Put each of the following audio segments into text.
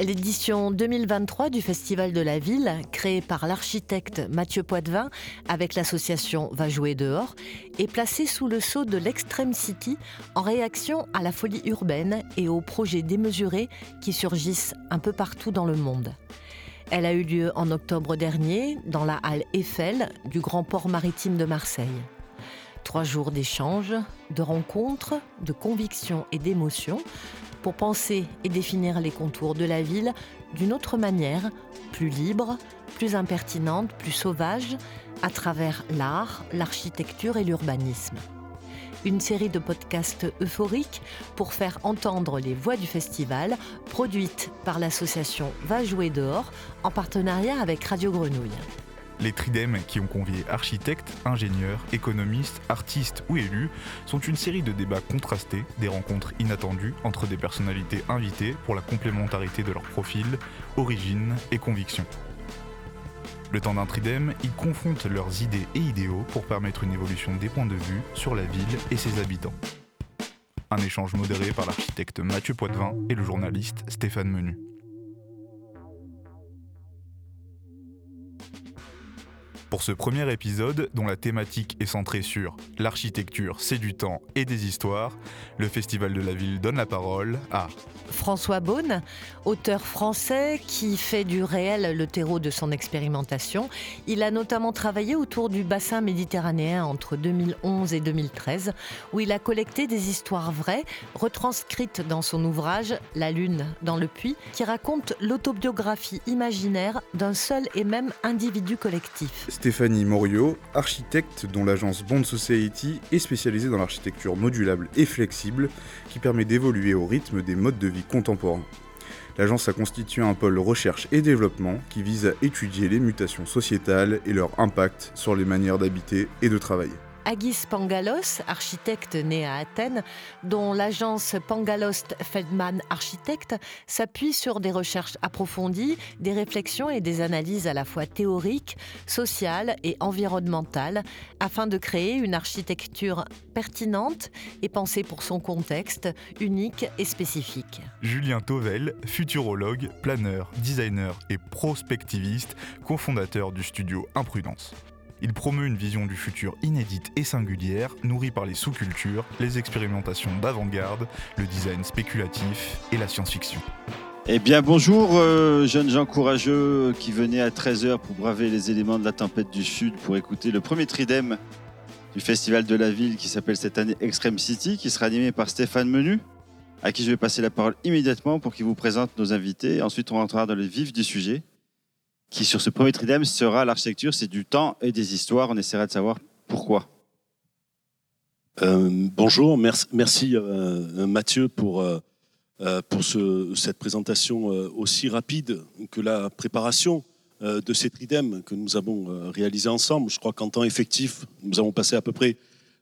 L'édition 2023 du Festival de la Ville, créée par l'architecte Mathieu Poitvin avec l'association Va jouer dehors, est placée sous le sceau de l'Extreme City en réaction à la folie urbaine et aux projets démesurés qui surgissent un peu partout dans le monde. Elle a eu lieu en octobre dernier dans la halle Eiffel du Grand Port maritime de Marseille. Trois jours d'échanges, de rencontres, de convictions et d'émotions pour penser et définir les contours de la ville d'une autre manière, plus libre, plus impertinente, plus sauvage, à travers l'art, l'architecture et l'urbanisme. Une série de podcasts euphoriques pour faire entendre les voix du festival, produite par l'association Va jouer dehors en partenariat avec Radio Grenouille. Les tridèmes qui ont convié architectes, ingénieurs, économistes, artistes ou élus sont une série de débats contrastés, des rencontres inattendues entre des personnalités invitées pour la complémentarité de leur profil, origine et convictions. Le temps d'un tridème, ils confrontent leurs idées et idéaux pour permettre une évolution des points de vue sur la ville et ses habitants. Un échange modéré par l'architecte Mathieu Poitvin et le journaliste Stéphane Menu. Pour ce premier épisode, dont la thématique est centrée sur l'architecture, c'est du temps et des histoires, le Festival de la Ville donne la parole à François Beaune, auteur français qui fait du réel le terreau de son expérimentation. Il a notamment travaillé autour du bassin méditerranéen entre 2011 et 2013, où il a collecté des histoires vraies, retranscrites dans son ouvrage La Lune dans le puits, qui raconte l'autobiographie imaginaire d'un seul et même individu collectif. Stéphanie Morio, architecte dont l'agence Bond Society est spécialisée dans l'architecture modulable et flexible qui permet d'évoluer au rythme des modes de vie contemporains. L'agence a constitué un pôle recherche et développement qui vise à étudier les mutations sociétales et leur impact sur les manières d'habiter et de travailler. Agis Pangalos, architecte né à Athènes, dont l'agence Pangalost Feldman Architect s'appuie sur des recherches approfondies, des réflexions et des analyses à la fois théoriques, sociales et environnementales, afin de créer une architecture pertinente et pensée pour son contexte, unique et spécifique. Julien Tovel, futurologue, planeur, designer et prospectiviste, cofondateur du studio Imprudence. Il promeut une vision du futur inédite et singulière, nourrie par les sous-cultures, les expérimentations d'avant-garde, le design spéculatif et la science-fiction. Eh bien bonjour euh, jeunes gens courageux qui venaient à 13h pour braver les éléments de la tempête du Sud pour écouter le premier tridème du festival de la ville qui s'appelle cette année Extreme City, qui sera animé par Stéphane Menu, à qui je vais passer la parole immédiatement pour qu'il vous présente nos invités. Ensuite on rentrera dans le vif du sujet qui sur ce premier tridème sera l'architecture, c'est du temps et des histoires. On essaiera de savoir pourquoi. Euh, bonjour, merci, euh, Mathieu pour, euh, pour ce, cette présentation aussi rapide que la préparation de ces tridèmes que nous avons réalisés ensemble. Je crois qu'en temps effectif, nous avons passé à peu près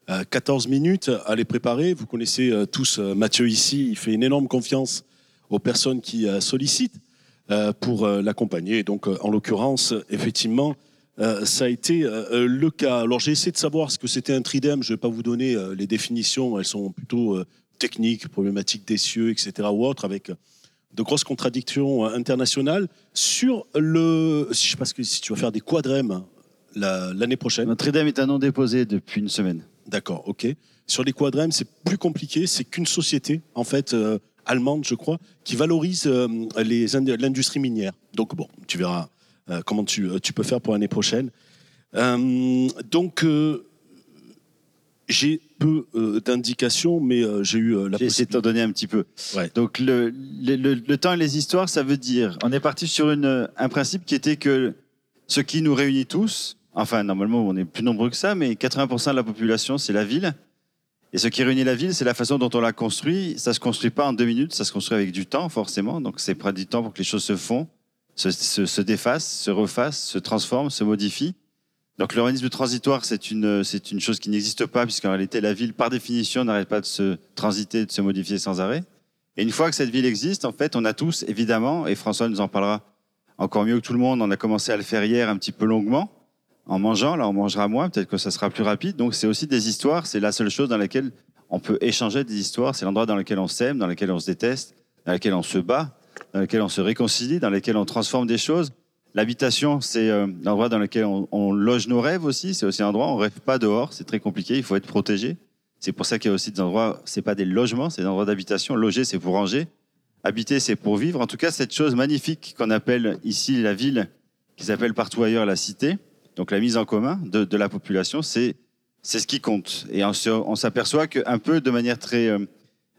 14 minutes à les préparer. Vous connaissez tous Mathieu ici, il fait une énorme confiance aux personnes qui sollicitent. Euh, pour euh, l'accompagner. Donc, euh, en l'occurrence, effectivement, ça a été le cas. Alors, j'ai essayé de savoir ce que c'était un tridème. Je ne vais pas vous donner les définitions. Elles sont plutôt techniques, problématiques des cieux, etc. ou autres, avec de grosses contradictions internationales. Sur le. Je ne sais pas si tu vas faire des quadrèmes l'année prochaine. Un tridème est un nom déposé depuis une semaine. D'accord, ok. Sur les quadrèmes, c'est plus compliqué. C'est qu'une société, en fait, allemande, je crois, qui valorise euh, l'industrie minière. Donc bon, tu verras euh, comment tu, tu, peux faire pour l'année prochaine. Euh, donc j'ai peu d'indications, mais j'ai eu la J'ai essayé de t'en donner un petit peu. Ouais. Donc le, le, le, temps et les histoires, ça veut dire, on est parti sur une, un principe qui était que ce qui nous réunit tous, enfin normalement on est plus nombreux que ça, mais 80% de la population, c'est la ville. Et ce qui réunit la ville, c'est la façon dont on l'a construit. Ça se construit pas en deux minutes, ça se construit avec du temps, forcément. Donc, c'est près du temps pour que les choses se font, se, se, se défassent, se refassent, se transforment, se modifient. Donc, l'urbanisme transitoire, c'est une, c'est une chose qui n'existe pas, puisqu'en réalité, la ville, par définition, n'arrête pas de se transiter, de se modifier sans arrêt. Et une fois que cette ville existe, en fait, on a tous, évidemment, et François nous en parlera encore mieux que tout le monde, on a commencé à le faire hier un petit peu longuement, en mangeant. Là, on mangera moins, peut-être que ça sera plus rapide. Donc, c'est aussi des histoires. C'est la seule chose dans laquelle on peut échanger des histoires. C'est l'endroit dans lequel on s'aime, dans lequel on se déteste, dans lequel on se bat, dans lesquels on se réconcilie, dans lesquels on transforme des choses. L'habitation, c'est euh, l'endroit dans lequel on, loge nos rêves aussi. C'est aussi un endroit où on rêve pas dehors. C'est très compliqué. Il faut être protégé. C'est pour ça qu'il y a aussi des endroits. C'est pas des logements, c'est des endroits d'habitation. Loger, c'est pour ranger. Habiter, c'est pour vivre. En tout cas, cette chose magnifique qu'on appelle ici la ville, qui s'appelle partout ailleurs la cité. Donc la mise en commun de, la population, c'est ce qui compte. Et on, s'aperçoit qu'un peu de manière très euh,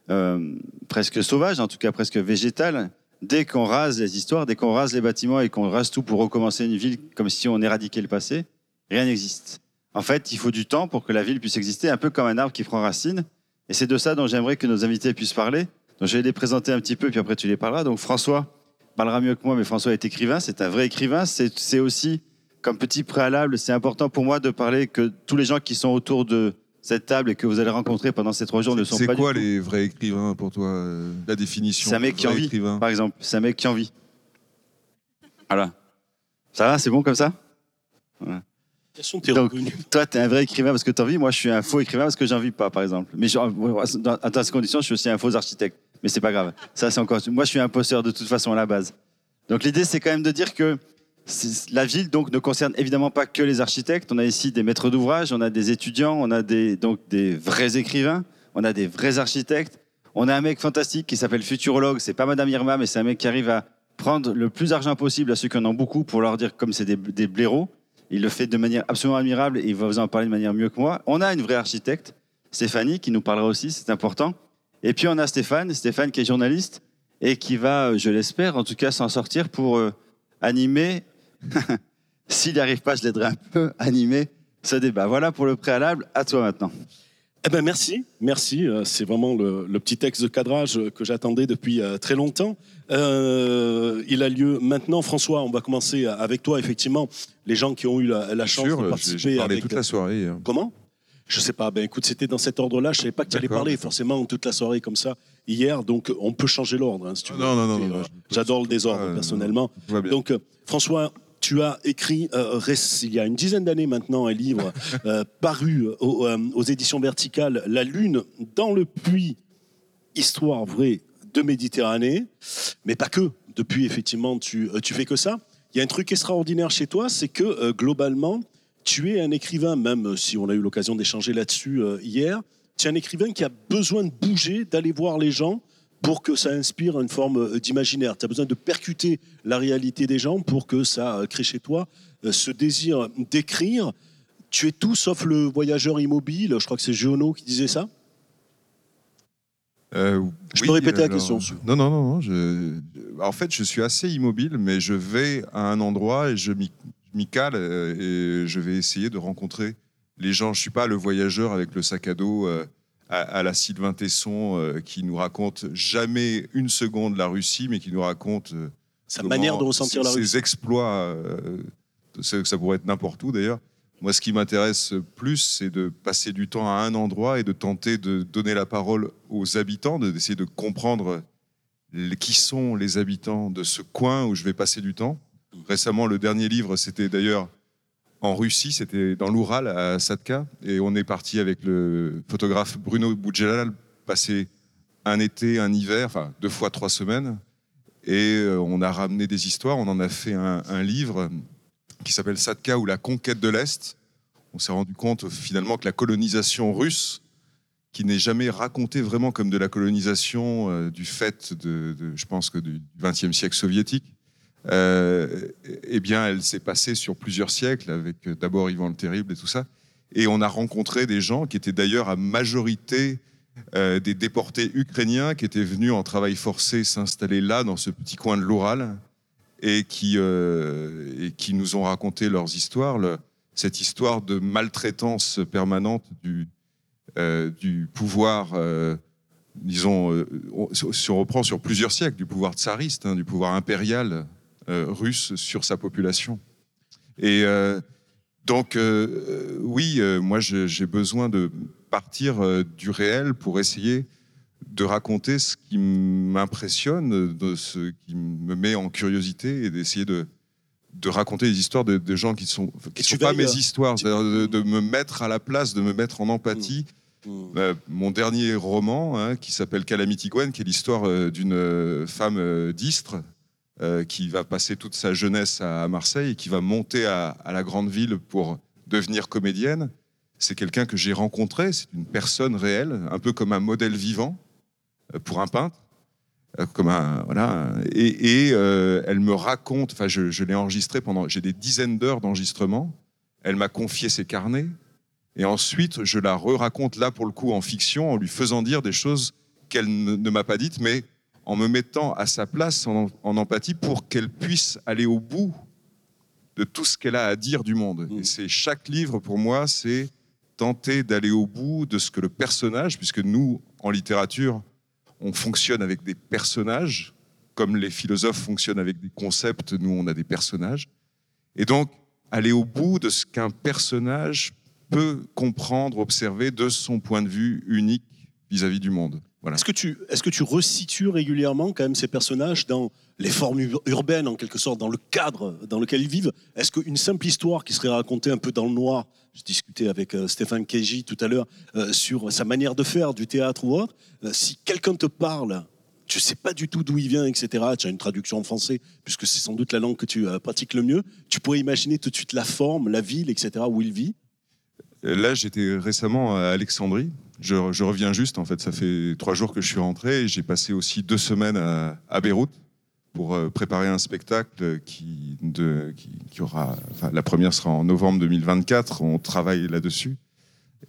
euh, presque sauvage, en tout cas presque végétale, dès qu'on rase les histoires, dès qu'on rase les bâtiments et qu'on rase tout pour recommencer une ville comme si on éradiquait le passé, rien n'existe. En fait, il faut du temps pour que la ville puisse exister, un peu comme un arbre qui prend racine. Et c'est de ça dont j'aimerais que nos invités puissent parler. Donc je vais les présenter un petit peu, puis après tu les parleras. Donc François parlera mieux que moi, mais François est écrivain, c'est un vrai écrivain. C'est aussi, comme petit préalable, c'est important pour moi de parler que tous les gens qui sont autour de cette table et que vous allez rencontrer pendant ces trois jours ne sont pas. C'est quoi les vrais écrivains pour toi euh, La définition C'est un mec qui en vit, par exemple. C'est un mec qui en vit. Voilà. Ça va, c'est bon comme ça? Voilà. Donc, toi, tu es un vrai écrivain parce que tu en vis. Moi, je suis un faux écrivain parce que j'en vis pas, par exemple. Mais dans, dans ces conditions, je suis aussi un faux architecte. Mais c'est pas grave. Ça, c'est encore. Moi, je suis un imposteur de toute façon à la base. Donc, l'idée, c'est quand même de dire que la ville donc ne concerne évidemment pas que les architectes. On a ici des maîtres d'ouvrage, on a des étudiants, on a des, donc des vrais écrivains, on a des vrais architectes. On a un mec fantastique qui s'appelle futurologue. C'est pas Madame Irma, mais c'est un mec qui arrive à prendre le plus d'argent possible à ceux qui en ont beaucoup pour leur dire comme c'est des, blaireaux. Il le fait de manière absolument admirable et il va vous en parler de manière mieux que moi. On a une vraie architecte, Stéphanie, qui nous parlera aussi, c'est important. Et puis on a Stéphane, Stéphane qui est journaliste et qui va, je l'espère, en tout cas s'en sortir pour euh, animer S'il n'y arrive pas, je l'aiderai un peu à animer ce débat. Voilà pour le préalable. À toi maintenant. Eh ben merci, merci. Euh, c'est vraiment le, petit texte de cadrage que j'attendais depuis euh, très longtemps. Euh, il a lieu maintenant. François, on va commencer avec toi. Effectivement, les gens qui ont eu la, chance de participer. J'ai parlé toute la soirée. Hein. Comment? Je sais pas. Ben écoute, c'était dans cet ordre-là. Je savais pas que tu allais parler forcément toute la soirée comme ça hier. Donc on peut changer l'ordre hein, si tu veux. Non, non, non. J'adore le désordre personnellement. Donc François, tu as écrit euh, il y a une dizaine d'années maintenant un livre euh, paru euh, aux, éditions verticales, La Lune dans le puits, histoire vraie de Méditerranée, mais pas que. Depuis, effectivement, tu, tu fais que ça. Il y a un truc extraordinaire chez toi, c'est que globalement, tu es un écrivain, même si on a eu l'occasion d'échanger là-dessus hier, tu es un écrivain qui a besoin de bouger, d'aller voir les gens, pour que ça inspire une forme euh, d'imaginaire. Tu as besoin de percuter la réalité des gens pour que ça euh, crée chez toi euh, ce désir d'écrire. Tu es tout sauf le voyageur immobile. Je crois que c'est Giono qui disait ça. je peux répéter la question. Non, non, non. je, en fait, je suis assez immobile, mais je vais à un endroit et je m'y cale et je vais essayer de rencontrer les gens. Je suis pas le voyageur avec le sac à dos à, la Sylvain Tesson euh, qui nous raconte jamais une seconde la Russie, mais qui nous raconte euh, sa manière de ressentir la Russie, ses exploits. Euh, ça pourrait être n'importe où d'ailleurs. Moi, ce qui m'intéresse plus, c'est de passer du temps à un endroit et de tenter de donner la parole aux habitants, d'essayer de comprendre qui sont les habitants de ce coin où je vais passer du temps. Récemment, le dernier livre, c'était d'ailleurs en Russie, c'était dans l'Oural, à Sadka, et on est parti avec le photographe Bruno Boudjelal, passer un été, un hiver, enfin deux fois trois semaines, et euh, on a ramené des histoires, on en a fait un, livre qui s'appelle Sadka ou la conquête de l'Est. On s'est rendu compte finalement que la colonisation russe, qui n'est jamais racontée vraiment comme de la colonisation euh, du fait de, je pense que du XXe siècle soviétique, eh bien, elle s'est passée sur plusieurs siècles, avec euh, d'abord Ivan le Terrible et tout ça. Et on a rencontré des gens qui étaient d'ailleurs à majorité euh, des déportés ukrainiens qui étaient venus en travail forcé s'installer là, dans ce petit coin de l'Oural, et qui, nous ont raconté leurs histoires, cette histoire de maltraitance permanente du, pouvoir disons, si on reprend sur plusieurs siècles, du pouvoir tsariste, hein, du pouvoir impérial euh, russe sur sa population. Et euh, donc, euh, oui, moi, j'ai besoin de partir du réel pour essayer de raconter ce qui m'impressionne, de ce qui me met en curiosité et d'essayer de, de raconter des histoires de, gens qui sont qui sont pas mes histoires, c'est-à-dire de, me mettre à la place, de me mettre en empathie Hmm. Euh, mon dernier roman, hein, qui s'appelle Calamity Gwen, qui est l'histoire euh, d'une euh, femme euh, d'Istre euh, qui va passer toute sa jeunesse à, Marseille et qui va monter à, la grande ville pour devenir comédienne. C'est quelqu'un que j'ai rencontré, c'est une personne réelle, un peu comme un modèle vivant euh, pour un peintre. Euh, Comme un, voilà, et, elle me raconte, enfin je, je l'ai enregistré pendant, j'ai des dizaines d'heures d'enregistrement. Elle m'a confié ses carnets, et ensuite, je la re-raconte là pour le coup en fiction, en lui faisant dire des choses qu'elle ne m'a pas dites, mais en me mettant à sa place en, en empathie pour qu'elle puisse aller au bout de tout ce qu'elle a à dire du monde. Et c'est chaque livre pour moi, c'est tenter d'aller au bout de ce que le personnage, puisque nous en littérature, on fonctionne avec des personnages, comme les philosophes fonctionnent avec des concepts, nous on a des personnages, et donc aller au bout de ce qu'un personnage peut comprendre, observer de son point de vue unique vis-à-vis du monde. Voilà. Est-ce que, tu, est-ce que tu resitues régulièrement quand même ces personnages dans les formes ur- urbaines, en quelque sorte, dans le cadre dans lequel ils vivent? Est-ce qu'une simple histoire qui serait racontée un peu dans le noir, je discutais avec euh, Stéphane Keji tout à l'heure euh, sur sa manière de faire du théâtre ou autre, euh, si quelqu'un te parle, tu sais pas du tout d'où il vient, etc., tu as une traduction en français, puisque c'est sans doute la langue que tu pratiques le mieux, tu pourrais imaginer tout de suite la forme, la ville, etc., où il vit? Là, j'étais récemment à Alexandrie. Je, reviens juste, en fait, ça fait trois jours que je suis rentré. et J'ai passé aussi deux semaines à, Beyrouth pour euh, préparer un spectacle qui, aura. La première sera en novembre 2024. On travaille là-dessus.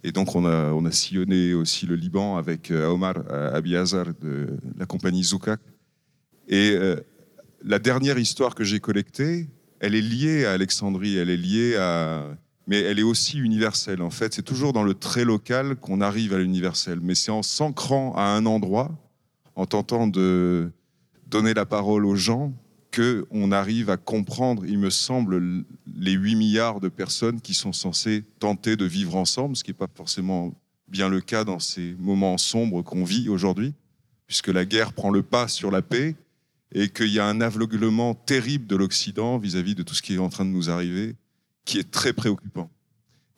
Et donc, on a, on a sillonné aussi le Liban avec euh, Omar euh, Abiazar de la compagnie Zoukak. Et la dernière histoire que j'ai collectée, elle est liée à Alexandrie, elle est liée à. Mais elle est aussi universelle. En fait, c'est toujours dans le très local qu'on arrive à l'universel. Mais c'est en s'ancrant à un endroit, en tentant de donner la parole aux gens, que on arrive à comprendre, il me semble, les 8 milliards de personnes qui sont censées tenter de vivre ensemble, ce qui n'est pas forcément bien le cas dans ces moments sombres qu'on vit aujourd'hui, puisque la guerre prend le pas sur la paix et qu'il y a un aveuglement terrible de l'Occident vis-à-vis de tout ce qui est en train de nous arriver, qui est très préoccupant.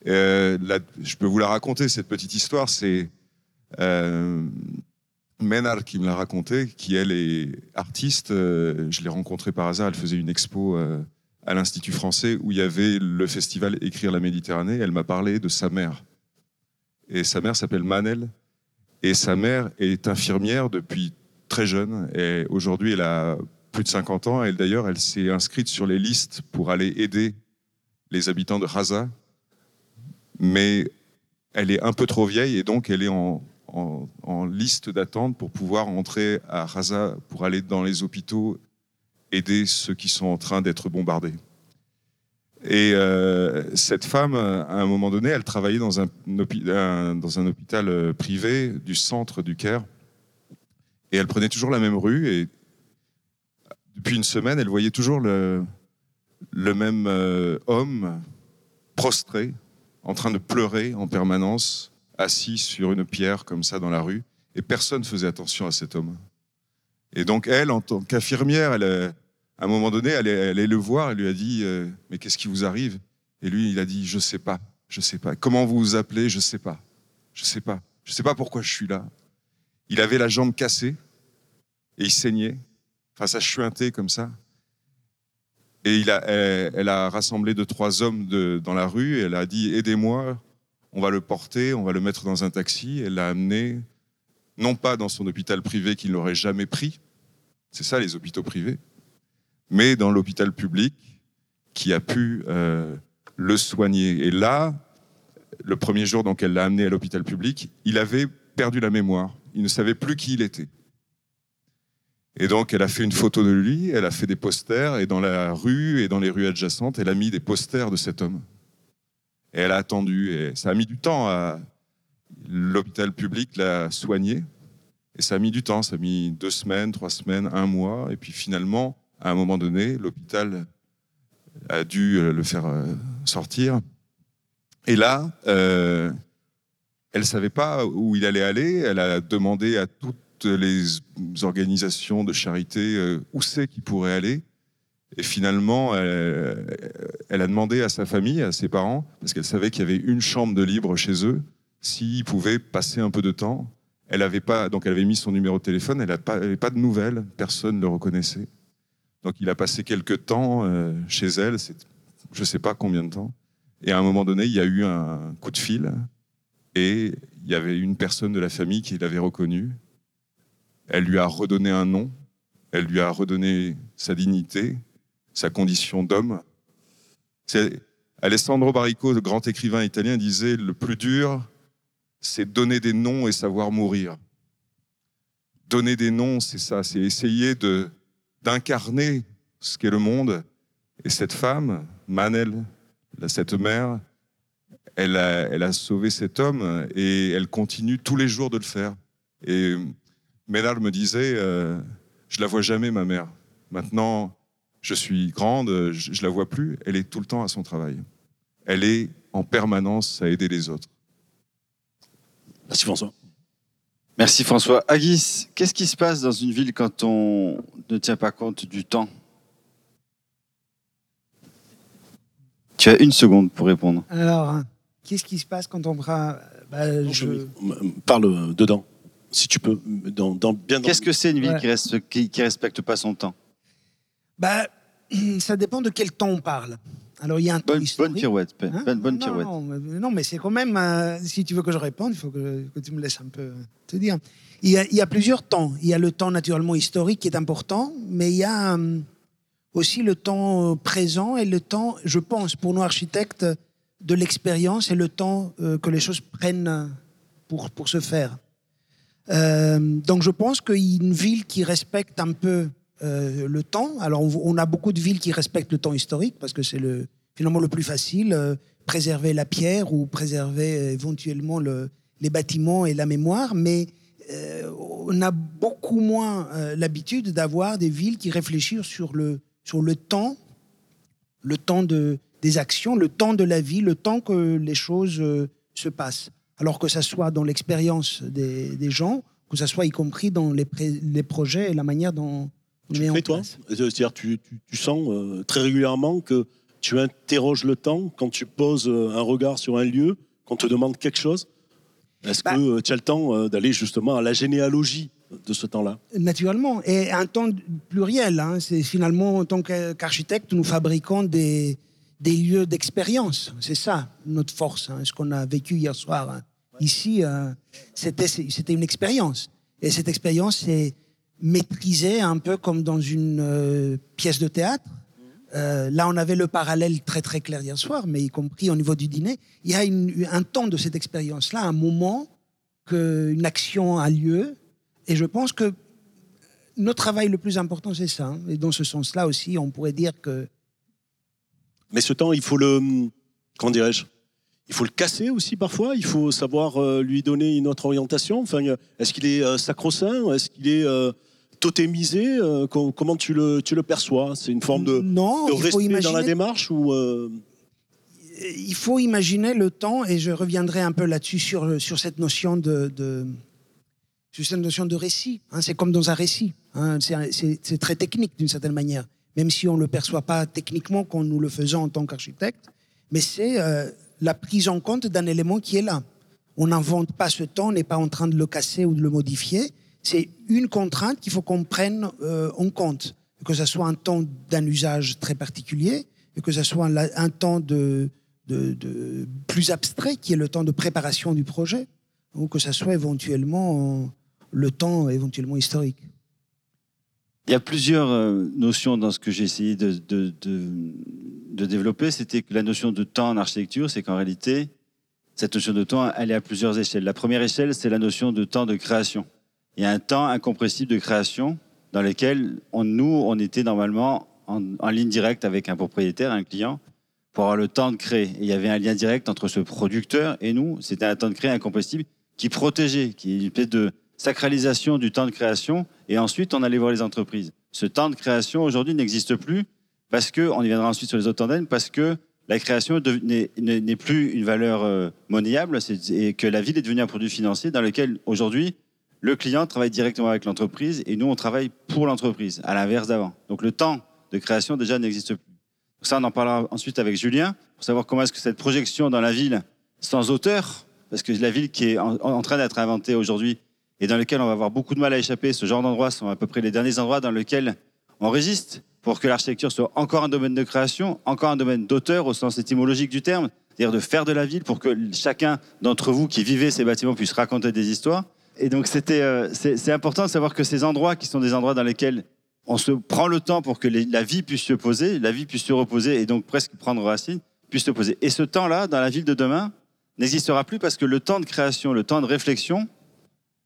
Euh, je peux vous la raconter, cette petite histoire, c'est euh, Ménard qui me l'a raconté, qui elle est artiste. euh, je l'ai rencontrée par hasard, elle faisait une expo euh, à l'Institut français où il y avait le festival Écrire la Méditerranée. Elle m'a parlé de sa mère. Et sa mère s'appelle Manel. Et sa mère est infirmière depuis très jeune. Et aujourd'hui, elle a plus de 50 ans. Elle, d'ailleurs, elle s'est inscrite sur les listes pour aller aider les habitants de Raza. Mais elle est un peu trop vieille et donc elle est en, liste d'attente pour pouvoir entrer à Raza, pour aller dans les hôpitaux, aider ceux qui sont en train d'être bombardés. Et euh, cette femme, à un moment donné, elle travaillait dans un hôpital euh, privé du centre du Caire. Et elle prenait toujours la même rue. Et depuis une semaine, elle voyait toujours le, le même euh, homme prostré, en train de pleurer en permanence, assis sur une pierre comme ça dans la rue. Et personne ne faisait attention à cet homme. Et donc elle, en tant qu'infirmière, euh, à un moment donné, elle, est- elle allait le voir, elle lui a dit euh, Mais qu'est-ce qui vous arrive? Et lui, il a dit Je sais pas, je sais pas. Comment vous vous appelez? Je sais pas, je sais pas. Je sais pas pourquoi je suis là. Il avait la jambe cassée et il saignait. Enfin, ça chuintait comme ça. Et elle, a rassemblé deux, trois hommes dans la rue et elle a dit Aidez-moi, on va le porter, on va le mettre dans un taxi. Elle l'a amené, non pas dans son hôpital privé qu'il n'aurait jamais pris, c'est ça les hôpitaux privés, mais dans l'hôpital public qui a pu euh, le soigner. Et là, le premier jour donc elle l'a amené à l'hôpital public, il avait perdu la mémoire. Il ne savait plus qui il était. Et donc, elle a fait une photo de lui, elle a fait des posters, et dans la rue et dans les rues adjacentes, elle a mis des posters de cet homme. Et elle a attendu, et ça a mis du temps à. L'hôpital public l'a soigné, et ça a mis du temps, ça a mis deux semaines, trois semaines, un mois, et puis finalement, à un moment donné, l'hôpital a dû euh, le faire euh, sortir. Et là, euh, elle ne savait pas où il allait aller, elle a demandé à toutes les organisations de charité euh, où c'est qu'il pourrait aller. Et finalement, elle, a demandé à sa famille, à ses parents, parce qu'elle savait qu'il y avait une chambre de libre chez eux, s'il pouvait passer un peu de temps. Elle avait pas, donc elle avait mis son numéro de téléphone, elle n'avait pas, de nouvelles, personne ne le reconnaissait. Donc il a passé quelques temps euh, chez elle, je ne sais pas combien de temps. Et à un moment donné, il y a eu un coup de fil et il y avait une personne de la famille qui l'avait reconnu. Elle lui a redonné un nom, elle lui a redonné sa dignité, sa condition d'homme. Alessandro Baricco, le grand écrivain italien, disait le plus dur, c'est donner des noms et savoir mourir. Donner des noms, c'est ça, c'est essayer d'incarner ce qu'est le monde. Et cette femme, Manel, cette mère, elle a, elle a sauvé cet homme et elle continue tous les jours de le faire. Et Ménard me disait, euh, je la vois jamais, ma mère. Maintenant, je suis grande, je, je la vois plus. Elle est tout le temps à son travail. Elle est en permanence à aider les autres. Merci François. Merci François. Aguis, qu'est-ce qui se passe dans une ville quand on ne tient pas compte du temps? Tu as une seconde pour répondre. Alors, qu'est-ce qui se passe quand on prend... Bah, je... Parle dedans, si tu peux. Dans, bien Qu'est-ce que c'est une ville qui, reste, qui, respecte pas son temps? Bah, Ça dépend de quel temps on parle. Alors, il y a un bonne, bonne pirouette. Hein bonne, pirouette. Non, mais c'est quand même. Euh, si tu veux que je réponde, il faut que, tu me laisses un peu te dire. Il y, a, il y, a, plusieurs temps. Il y a le temps naturellement historique qui est important, mais il y a euh, aussi le temps euh, présent et le temps, je pense, pour nous architectes, de l'expérience et le temps que les choses prennent pour, pour se faire. Donc je pense qu'une ville qui respecte un peu euh, le temps. Alors, on, a beaucoup de villes qui respectent le temps historique parce que c'est le, finalement le plus facile. Euh, préserver la pierre ou préserver euh, éventuellement le, les bâtiments et la mémoire. Mais on a beaucoup moins l'habitude d'avoir des villes qui réfléchissent sur le, temps, le temps de, des actions, le temps de la vie, le temps que les choses se passent. Alors que ça soit dans l'expérience des, des, gens, que ça soit y compris dans les, les projets et la manière dont, tu fais, toi C'est-à-dire, tu, tu, sens euh, très régulièrement que tu interroges le temps quand tu poses euh, un regard sur un lieu, qu'on te demande quelque chose. Est-ce bah que euh, tu as le temps d'aller justement à la généalogie de ce temps-là? Naturellement, et un temps pluriel. Hein. C'est finalement, en tant qu'architecte, nous fabriquons des, des lieux d'expérience. C'est ça notre force. Hein. Ce qu'on a vécu hier soir hein. ici, c'était une expérience. Et cette expérience, c'est maîtrisé un peu comme dans une euh, pièce de théâtre. Euh, là, on avait le parallèle très très clair hier soir, mais y compris au niveau du dîner. Il y a un temps de cette expérience-là, un moment qu'une action a lieu, et je pense que notre travail le plus important, c'est ça. Hein. Et dans ce sens-là aussi, on pourrait dire que. Mais ce temps, il faut le. Comment dirais-je il faut le casser aussi parfois. Il faut savoir euh, lui donner une autre orientation. Enfin, est-ce qu'il est, sacro-saint Est-ce qu'il est totémisé euh, Comment tu le, tu le perçois? C'est une forme de, non, de respect dans la démarche ou euh, Il faut imaginer le temps, et je reviendrai un peu là-dessus sur, sur cette notion de, de sur cette notion de récit. Hein. c'est comme dans un récit. Hein. c'est très technique d'une certaine manière, même si on ne le perçoit pas techniquement quand nous le faisons en tant qu'architecte. Mais c'est euh, la prise en compte d'un élément qui est là. On n'invente pas ce temps, on n'est pas en train de le casser ou de le modifier c'est une contrainte qu'il faut qu'on prenne euh, en compte, que ce soit un temps d'un usage très particulier, que ce soit un, temps de, plus abstrait, qui est le temps de préparation du projet, ou que ce soit éventuellement le temps éventuellement historique. Il y a plusieurs euh, notions dans ce que j'ai essayé de, développer. C'était que la notion de temps en architecture, c'est qu'en réalité, cette notion de temps, elle est à plusieurs échelles. La première échelle, c'est la notion de temps de création il y a un temps incompressible de création dans lequel nous, on était normalement en, ligne directe avec un propriétaire, un client, pour avoir le temps de créer. Il y avait un lien direct entre ce producteur et nous. C'était un temps de créer incompressible qui protégeait, qui est une espèce de sacralisation du temps de création. Et ensuite, on allait voir les entreprises. Ce temps de création, aujourd'hui, n'existe plus parce que, on y viendra ensuite sur les autres tandems, parce que la création n'est plus une valeur euh, monnayable et que la ville est devenue un produit financier dans lequel, aujourd'hui, le client travaille directement avec l'entreprise et nous, on travaille pour l'entreprise, à l'inverse d'avant. Donc le temps de création déjà n'existe plus. ça, on en parlera ensuite avec Julien pour savoir comment est-ce que cette projection dans la ville sans auteur, parce que la ville qui est en train d'être inventée aujourd'hui et dans laquelle on va avoir beaucoup de mal à échapper, ce genre d'endroits sont à peu près les derniers endroits dans lesquels on résiste pour que l'architecture soit encore un domaine de création, encore un domaine d'auteur au sens étymologique du terme, c'est-à-dire de faire de la ville pour que chacun d'entre vous qui vivez ces bâtiments puisse raconter des histoires. Et donc c'était, euh, c'est important de savoir que ces endroits qui sont des endroits dans lesquels on se prend le temps pour que la vie puisse se poser, la vie puisse se reposer et donc presque prendre racine, puisse se poser. Et ce temps-là, dans la ville de demain, n'existera plus parce que le temps de création, le temps de réflexion,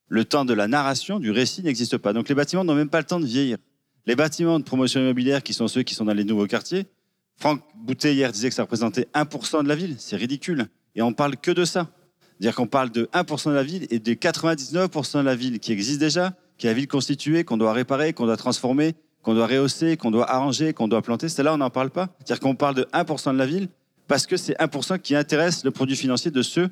le temps de la narration, du récit n'existe pas. Donc les bâtiments n'ont même pas le temps de vieillir. Les bâtiments de promotion immobilière, qui sont ceux qui sont dans les nouveaux quartiers, Franck Boutet hier disait que ça représentait 1% de la ville. C'est ridicule. Et on parle que de ça. C'est-à-dire qu'on parle de 1% de la ville et de 99% de la ville qui existe déjà, qui est la ville constituée, qu'on doit réparer, qu'on doit transformer, qu'on doit rehausser, qu'on doit arranger, qu'on doit planter. Celle-là, on n'en parle pas. C'est-à-dire qu'on parle de 1% de la ville parce que c'est 1% qui intéresse le produit financier de ceux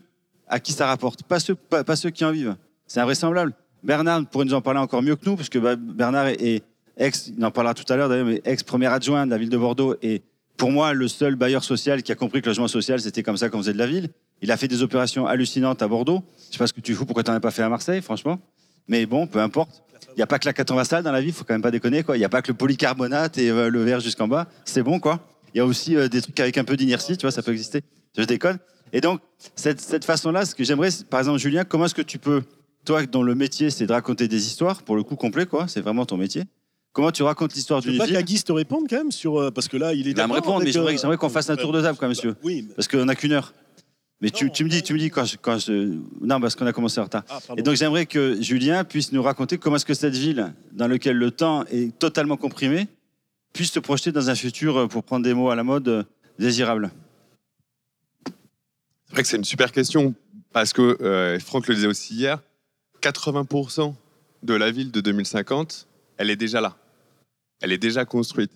à qui ça rapporte, pas ceux, pas, pas ceux qui en vivent. C'est invraisemblable. Bernard pourrait nous en parler encore mieux que nous, parce que bah, Bernard est, ex, il en parlera tout à l'heure d'ailleurs, mais ex-premier adjoint de la ville de Bordeaux et pour moi le seul bailleur social qui a compris que le logement social c'était comme ça qu'on faisait de la ville. Il a fait des opérations hallucinantes à Bordeaux. Je sais pas ce que tu fous, pourquoi tu n'en as pas fait à Marseille, franchement. Mais bon, peu importe. Il n'y a pas que la 80 salles dans la ville, faut quand même pas déconner. Il n'y a pas que le polycarbonate et euh, le verre jusqu'en bas. C'est bon quoi. Il y a aussi euh, des trucs avec un peu d'inertie, tu vois, ça peut exister. Je déconne. Et donc, cette, cette façon-là, ce que j'aimerais, par exemple, Julien, comment est-ce que tu peux, toi, dont le métier, c'est de raconter des histoires, pour le coup complet, quoi, c'est vraiment ton métier. Comment tu racontes l'histoire Tu veux d'une pas ville qu'Aguis te réponde quand même sur euh, parce que là il est Il va me répondre, mais j'aimerais, euh, j'aimerais qu'on fasse un tour de table, quand même, monsieur. Oui. mais- Parce qu'on n'a qu'une heure. Mais tu, tu me dis, tu me dis quand je, quand je... Non, parce qu'on a commencé en retard. Ah. Et donc j'aimerais que Julien puisse nous raconter comment est-ce que cette ville, dans laquelle le temps est totalement comprimé, puisse se projeter dans un futur, euh, pour prendre des mots à la mode, euh, désirable. C'est vrai que c'est une super question parce que euh, Franck le disait aussi hier, 80% de la ville de 2050, elle est déjà là. Elle est déjà construite.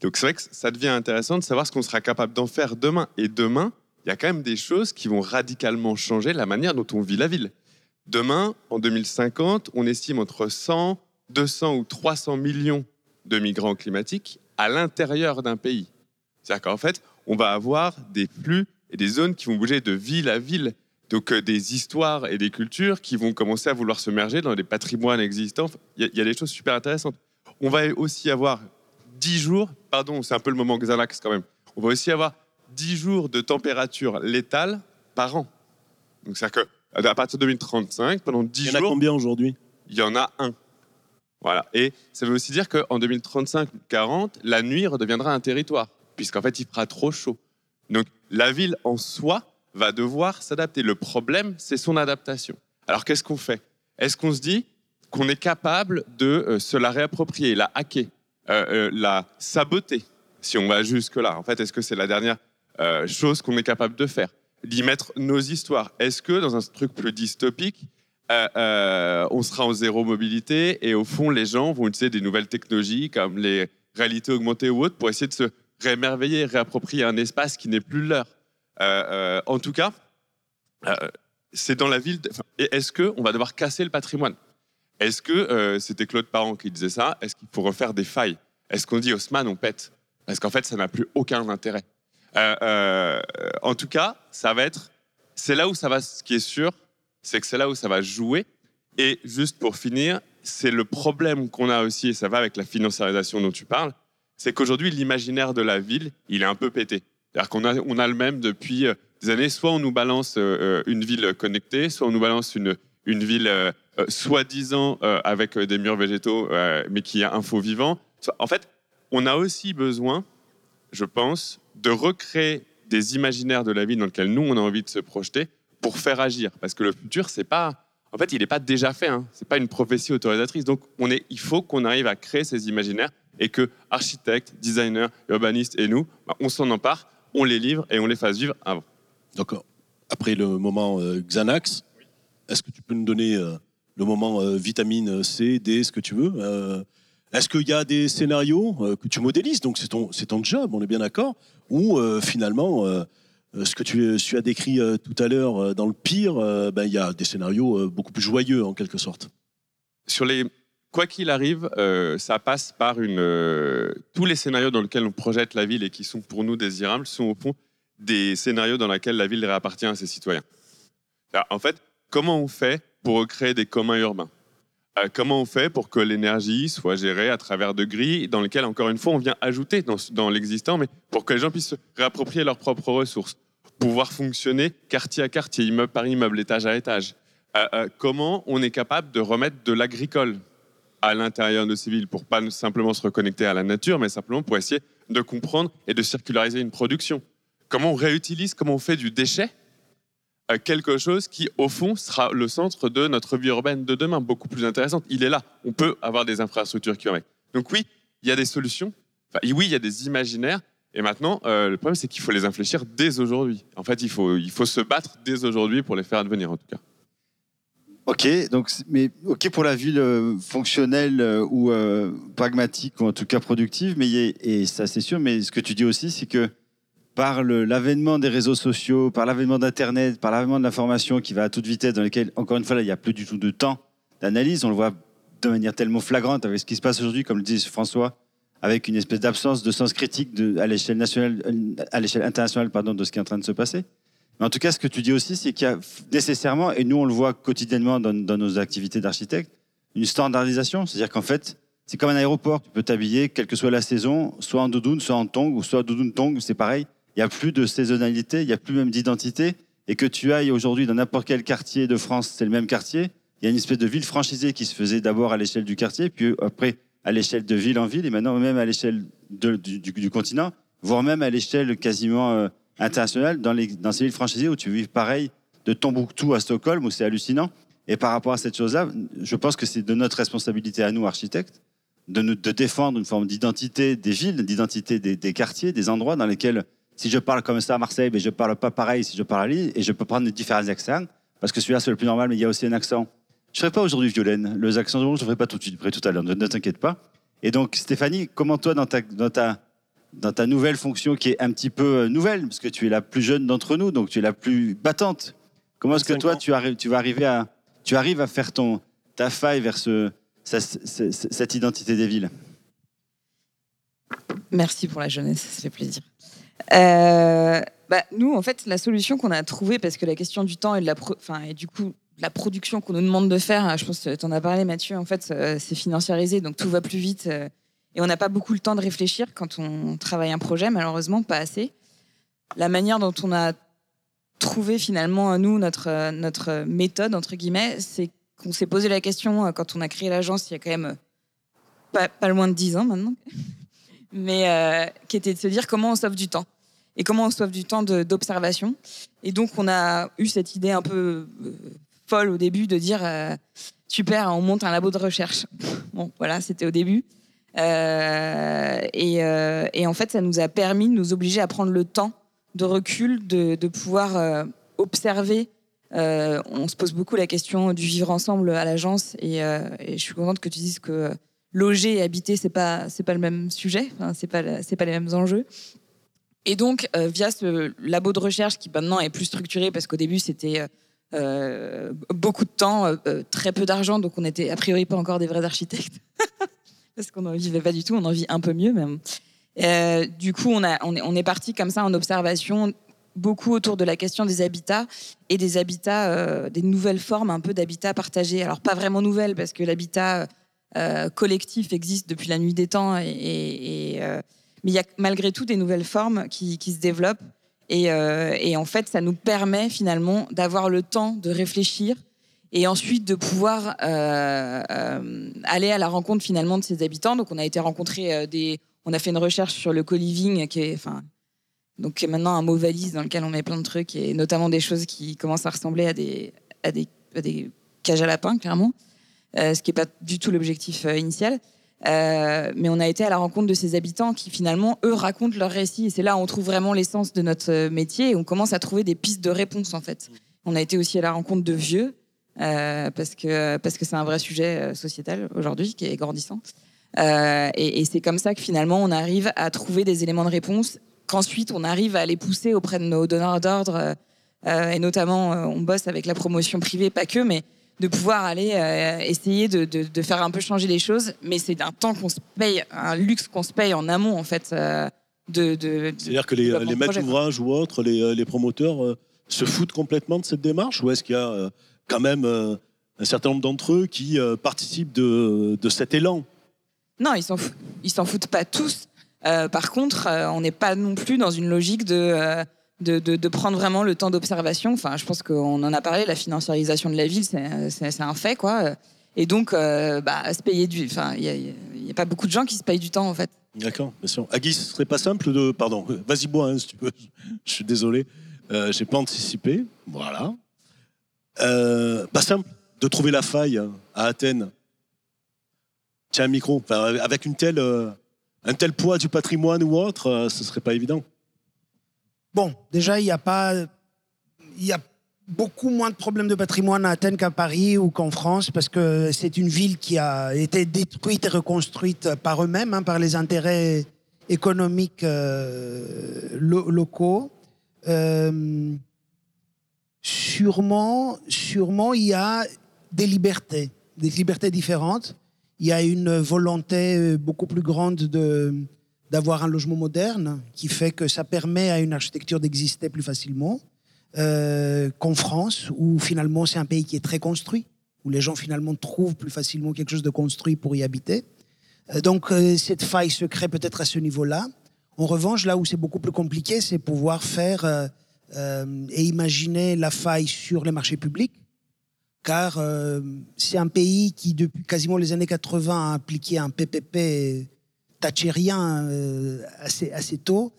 Donc c'est vrai que ça devient intéressant de savoir ce qu'on sera capable d'en faire demain. Et demain, il y a quand même des choses qui vont radicalement changer la manière dont on vit la ville. Demain, en 2050, on estime entre 100, 200 ou 300 millions de migrants climatiques à l'intérieur d'un pays. C'est-à-dire qu'en fait, on va avoir des flux et des zones qui vont bouger de ville à ville. Donc euh, des histoires et des cultures qui vont commencer à vouloir se merger dans des patrimoines existants. Il y, a- il y a des choses super intéressantes. On va aussi avoir 10 jours, pardon, c'est un peu le moment Xanax quand même. On va aussi avoir 10 jours de température létale par an. Donc c'est-à-dire qu'à partir de 2035, pendant 10 Il y en a jours, combien aujourd'hui? il y en a un. Voilà. Et ça veut aussi dire qu'en 2035-40, la nuit redeviendra un territoire, puisqu'en fait, il fera trop chaud. Donc, la ville en soi va devoir s'adapter. Le problème, c'est son adaptation. Alors, qu'est-ce qu'on fait? Est-ce qu'on se dit qu'on est capable de euh, se la réapproprier, la hacker, euh, euh, la saboter, si on va jusque-là? En fait, est-ce que c'est la dernière chose qu'on est capable de faire? D'y mettre nos histoires. Est-ce que, dans un truc plus dystopique, on sera en zéro mobilité et au fond, les gens vont utiliser des nouvelles technologies comme les réalités augmentées ou autres pour essayer de se réémerveiller, réapproprier un espace qui n'est plus leur? Euh, euh, en tout cas, euh, c'est dans la ville. Est-ce qu'on va devoir casser le patrimoine? Est-ce que c'était Claude Parent qui disait ça? Est-ce qu'il faut refaire des failles? Est-ce qu'on dit Haussmann, on pète? Parce qu'en fait, ça n'a plus aucun intérêt. En tout cas, ça va être. C'est là où ça va. Ce qui est sûr, c'est que c'est là où ça va jouer. Et juste pour finir, c'est le problème qu'on a aussi, et ça va avec la financiarisation dont tu parles, c'est qu'aujourd'hui, l'imaginaire de la ville, il est un peu pété. C'est-à-dire qu'on a, a le même depuis euh, des années. Soit on nous balance euh, euh, une ville connectée, soit on nous balance une, ville soi-disant avec des murs végétaux, mais qui est un faux vivant. En fait, on a aussi besoin, je pense, de recréer des imaginaires de la vie dans lesquels nous, on a envie de se projeter pour faire agir. Parce que le futur, c'est pas. En fait, il n'est pas déjà fait. Hein. C'est pas une prophétie autorisatrice. Donc, il faut qu'on arrive à créer ces imaginaires et que architectes, designers, urbanistes et nous, bah, on s'en empare, on les livre et on les fasse vivre avant. D'accord. Après le moment euh, Xanax, est-ce que tu peux nous donner euh, le moment euh, vitamine C, D, ce que tu veux Est-ce qu'il y a des scénarios que tu modélises Donc c'est ton, c'est ton job, on est bien d'accord Ou finalement, ce que tu, tu as décrit tout à l'heure dans le pire, ben, il y a des scénarios beaucoup plus joyeux en quelque sorte? Sur les, quoi qu'il arrive, euh, ça passe par une. euh, tous les scénarios dans lesquels on projette la ville et qui sont pour nous désirables sont au fond des scénarios dans lesquels la ville réappartient à ses citoyens. En fait, comment on fait pour créer des communs urbains? Euh, comment on fait pour que l'énergie soit gérée à travers de grilles dans lesquelles, encore une fois, on vient ajouter dans, l'existant, mais pour que les gens puissent se réapproprier leurs propres ressources, pouvoir fonctionner quartier à quartier, immeuble par immeuble, étage à étage? Comment on est capable de remettre de l'agricole? À l'intérieur de ces villes pour pas simplement se reconnecter à la nature, mais simplement pour essayer de comprendre et de circulariser une production. Comment on réutilise, comment on fait du déchet quelque chose qui, au fond, sera le centre de notre vie urbaine de demain, beaucoup plus intéressante. Il est là. On peut avoir des infrastructures qui vont avec. Donc oui, il y a des solutions. Enfin, oui, il y a des imaginaires. Et maintenant, euh, le problème, c'est qu'il faut les infléchir dès aujourd'hui. En fait, il faut, il faut se battre dès aujourd'hui pour les faire advenir, en tout cas. Ok, donc, mais ok pour la ville euh, fonctionnelle euh, ou pragmatique, ou en tout cas productive, mais et ça c'est sûr, mais ce que tu dis aussi, c'est que par l'avènement des réseaux sociaux, par l'avènement d'Internet, par l'avènement de l'information qui va à toute vitesse, dans lesquels, encore une fois, il n'y a plus du tout de temps d'analyse. On le voit de manière tellement flagrante avec ce qui se passe aujourd'hui, comme le dit François, avec une espèce d'absence de sens critique à l'échelle nationale, à l'échelle internationale, pardon, de ce qui est en train de se passer. Mais en tout cas, ce que tu dis aussi, c'est qu'il y a nécessairement, et nous on le voit quotidiennement dans, nos activités d'architecte, une standardisation. C'est-à-dire qu'en fait, c'est comme un aéroport. Tu peux t'habiller, quelle que soit la saison, soit en doudoune, soit en tong, ou soit doudoune tong, c'est pareil il n'y a plus de saisonnalité, il n'y a plus même d'identité. Et que tu ailles aujourd'hui dans n'importe quel quartier de France, c'est le même quartier. Il y a une espèce de ville franchisée qui se faisait d'abord à l'échelle du quartier, puis après à l'échelle de ville en ville, et maintenant même à l'échelle du, continent, voire même à l'échelle quasiment euh, internationale dans, les, dans ces villes franchisées où tu vis pareil de Tombouctou à Stockholm, où c'est hallucinant. Et par rapport à cette chose-là, je pense que c'est de notre responsabilité à nous, architectes, de, nous, de défendre une forme d'identité des villes, d'identité des, des, quartiers, des endroits dans lesquels si je parle comme ça à Marseille, mais je parle pas pareil si je parle à Lille, et je peux prendre différents accents, parce que celui-là c'est le plus normal, mais il y a aussi un accent. Je ne ferai pas aujourd'hui Violaine, le accent je ne ferai pas tout de suite, après tout à l'heure, ne, t'inquiète pas. Et donc Stéphanie, comment toi, dans ta, dans, ta, dans ta nouvelle fonction qui est un petit peu euh, nouvelle, parce que tu es la plus jeune d'entre nous, donc tu es la plus battante, comment est-ce que toi tu, arrives, tu vas arriver à, tu arrives à faire ton, ta faille vers ce, cette identité des villes? Merci pour la jeunesse, ça fait plaisir. Euh, bah, nous, en fait, la solution qu'on a trouvée, parce que la question du temps et, de la enfin, et du coup, la production qu'on nous demande de faire, je pense que tu en as parlé, Mathieu, en fait, euh, c'est financiarisé, donc tout va plus vite. Euh, et on n'a pas beaucoup le temps de réfléchir quand on travaille un projet, malheureusement, pas assez. La manière dont on a trouvé finalement, nous, notre, méthode, entre guillemets, c'est qu'on s'est posé la question, quand on a créé l'agence, il y a quand même pas, pas loin de 10 ans maintenant, mais qui était de se dire comment on sauve du temps et comment on sauve du temps d'observation. Et donc, on a eu cette idée un peu euh, folle au début de dire euh, super, on monte un labo de recherche. Bon, voilà, c'était au début. Euh, et, en fait, ça nous a permis de nous obliger à prendre le temps de recul, de, pouvoir observer. on se pose beaucoup la question du vivre ensemble à l'agence, et, je suis contente que tu dises que loger et habiter, c'est pas pas le même sujet, enfin, c'est pas pas les mêmes enjeux. Et donc, euh, via ce labo de recherche qui maintenant est plus structuré, parce qu'au début, c'était euh, euh, beaucoup de temps, très peu d'argent, donc on n'était a priori pas encore des vrais architectes, parce qu'on n'en vivait pas du tout, on en vit un peu mieux même. du coup, on, est, parti comme ça en observation, beaucoup autour de la question des habitats et des habitats, des nouvelles formes un peu d'habitat partagé. Alors pas vraiment nouvelles, parce que l'habitat collectif existe depuis la nuit des temps mais il y a malgré tout des nouvelles formes qui, se développent. Euh, et, en fait, ça nous permet finalement d'avoir le temps de réfléchir et ensuite de pouvoir euh, euh, aller à la rencontre finalement de ces habitants. Donc, on a été rencontrer des, on a fait une recherche sur le co-living qui est, enfin, donc est maintenant un mot valise dans lequel on met plein de trucs et notamment des choses qui commencent à ressembler à des, à des, cages à lapins, clairement, ce qui n'est pas du tout l'objectif initial. Euh, mais on a été à la rencontre de ces habitants qui finalement, eux, racontent leur récit. Et c'est là où on trouve vraiment l'essence de notre euh, métier et on commence à trouver des pistes de réponse en fait. On a été aussi à la rencontre de vieux euh, parce que parce que c'est un vrai sujet sociétal aujourd'hui qui est grandissant. et, c'est comme ça que finalement on arrive à trouver des éléments de réponse qu'ensuite on arrive à les pousser auprès de nos donneurs d'ordre. et notamment, on bosse avec la promotion privée, pas que, mais de pouvoir aller euh, essayer de, de, faire un peu changer les choses. Mais c'est un temps qu'on se paye, un luxe qu'on se paye en amont, en fait. Euh, de, C'est-à-dire que les, les maîtres d'ouvrage ou autres, les, euh, les promoteurs, se foutent complètement de cette démarche ou est-ce qu'il y a euh, quand même euh, un certain nombre d'entre eux qui euh, participent de, de cet élan Non, ils s'en foutent, ils s'en foutent pas tous. Euh, par contre, on n'est pas non plus dans une logique de, de, de- de prendre vraiment le temps d'observation. Enfin, je pense qu'on en a parlé, la financiarisation de la ville, c'est un fait, quoi. Et donc, bah, se payer du. Enfin, il n'y a, pas beaucoup de gens qui se payent du temps, en fait. D'accord, bien sûr. Agui, ce serait pas simple de. Pardon, vas-y, bois, hein, si tu veux. Je suis désolé. J'ai pas anticipé. Voilà. Euh, pas simple de trouver la faille hein, à Athènes. Tiens, micro. Avec euh, un tel poids du patrimoine ou autre, euh, ce serait pas évident. Bon, déjà, il n'y a pas. Il y a beaucoup moins de problèmes de patrimoine à Athènes qu'à Paris ou qu'en France, parce que c'est une ville qui a été détruite et reconstruite par eux-mêmes, hein, par les intérêts économiques euh, lo- locaux. Sûrement, sûrement, il y a des libertés, des libertés différentes. Il y a une volonté euh, beaucoup plus grande de, d'avoir un logement moderne qui fait que ça permet à une architecture d'exister plus facilement euh, qu'en France, où finalement c'est un pays qui est très construit, où les gens finalement trouvent plus facilement quelque chose de construit pour y habiter. Euh, donc cette faille se crée peut-être à ce niveau-là. En revanche, là où c'est beaucoup plus compliqué, c'est pouvoir faire euh, et imaginer la faille sur les marchés publics, car euh, c'est un pays qui, depuis quasiment les années 80, a appliqué un PPP thatchérien euh, assez, assez tôt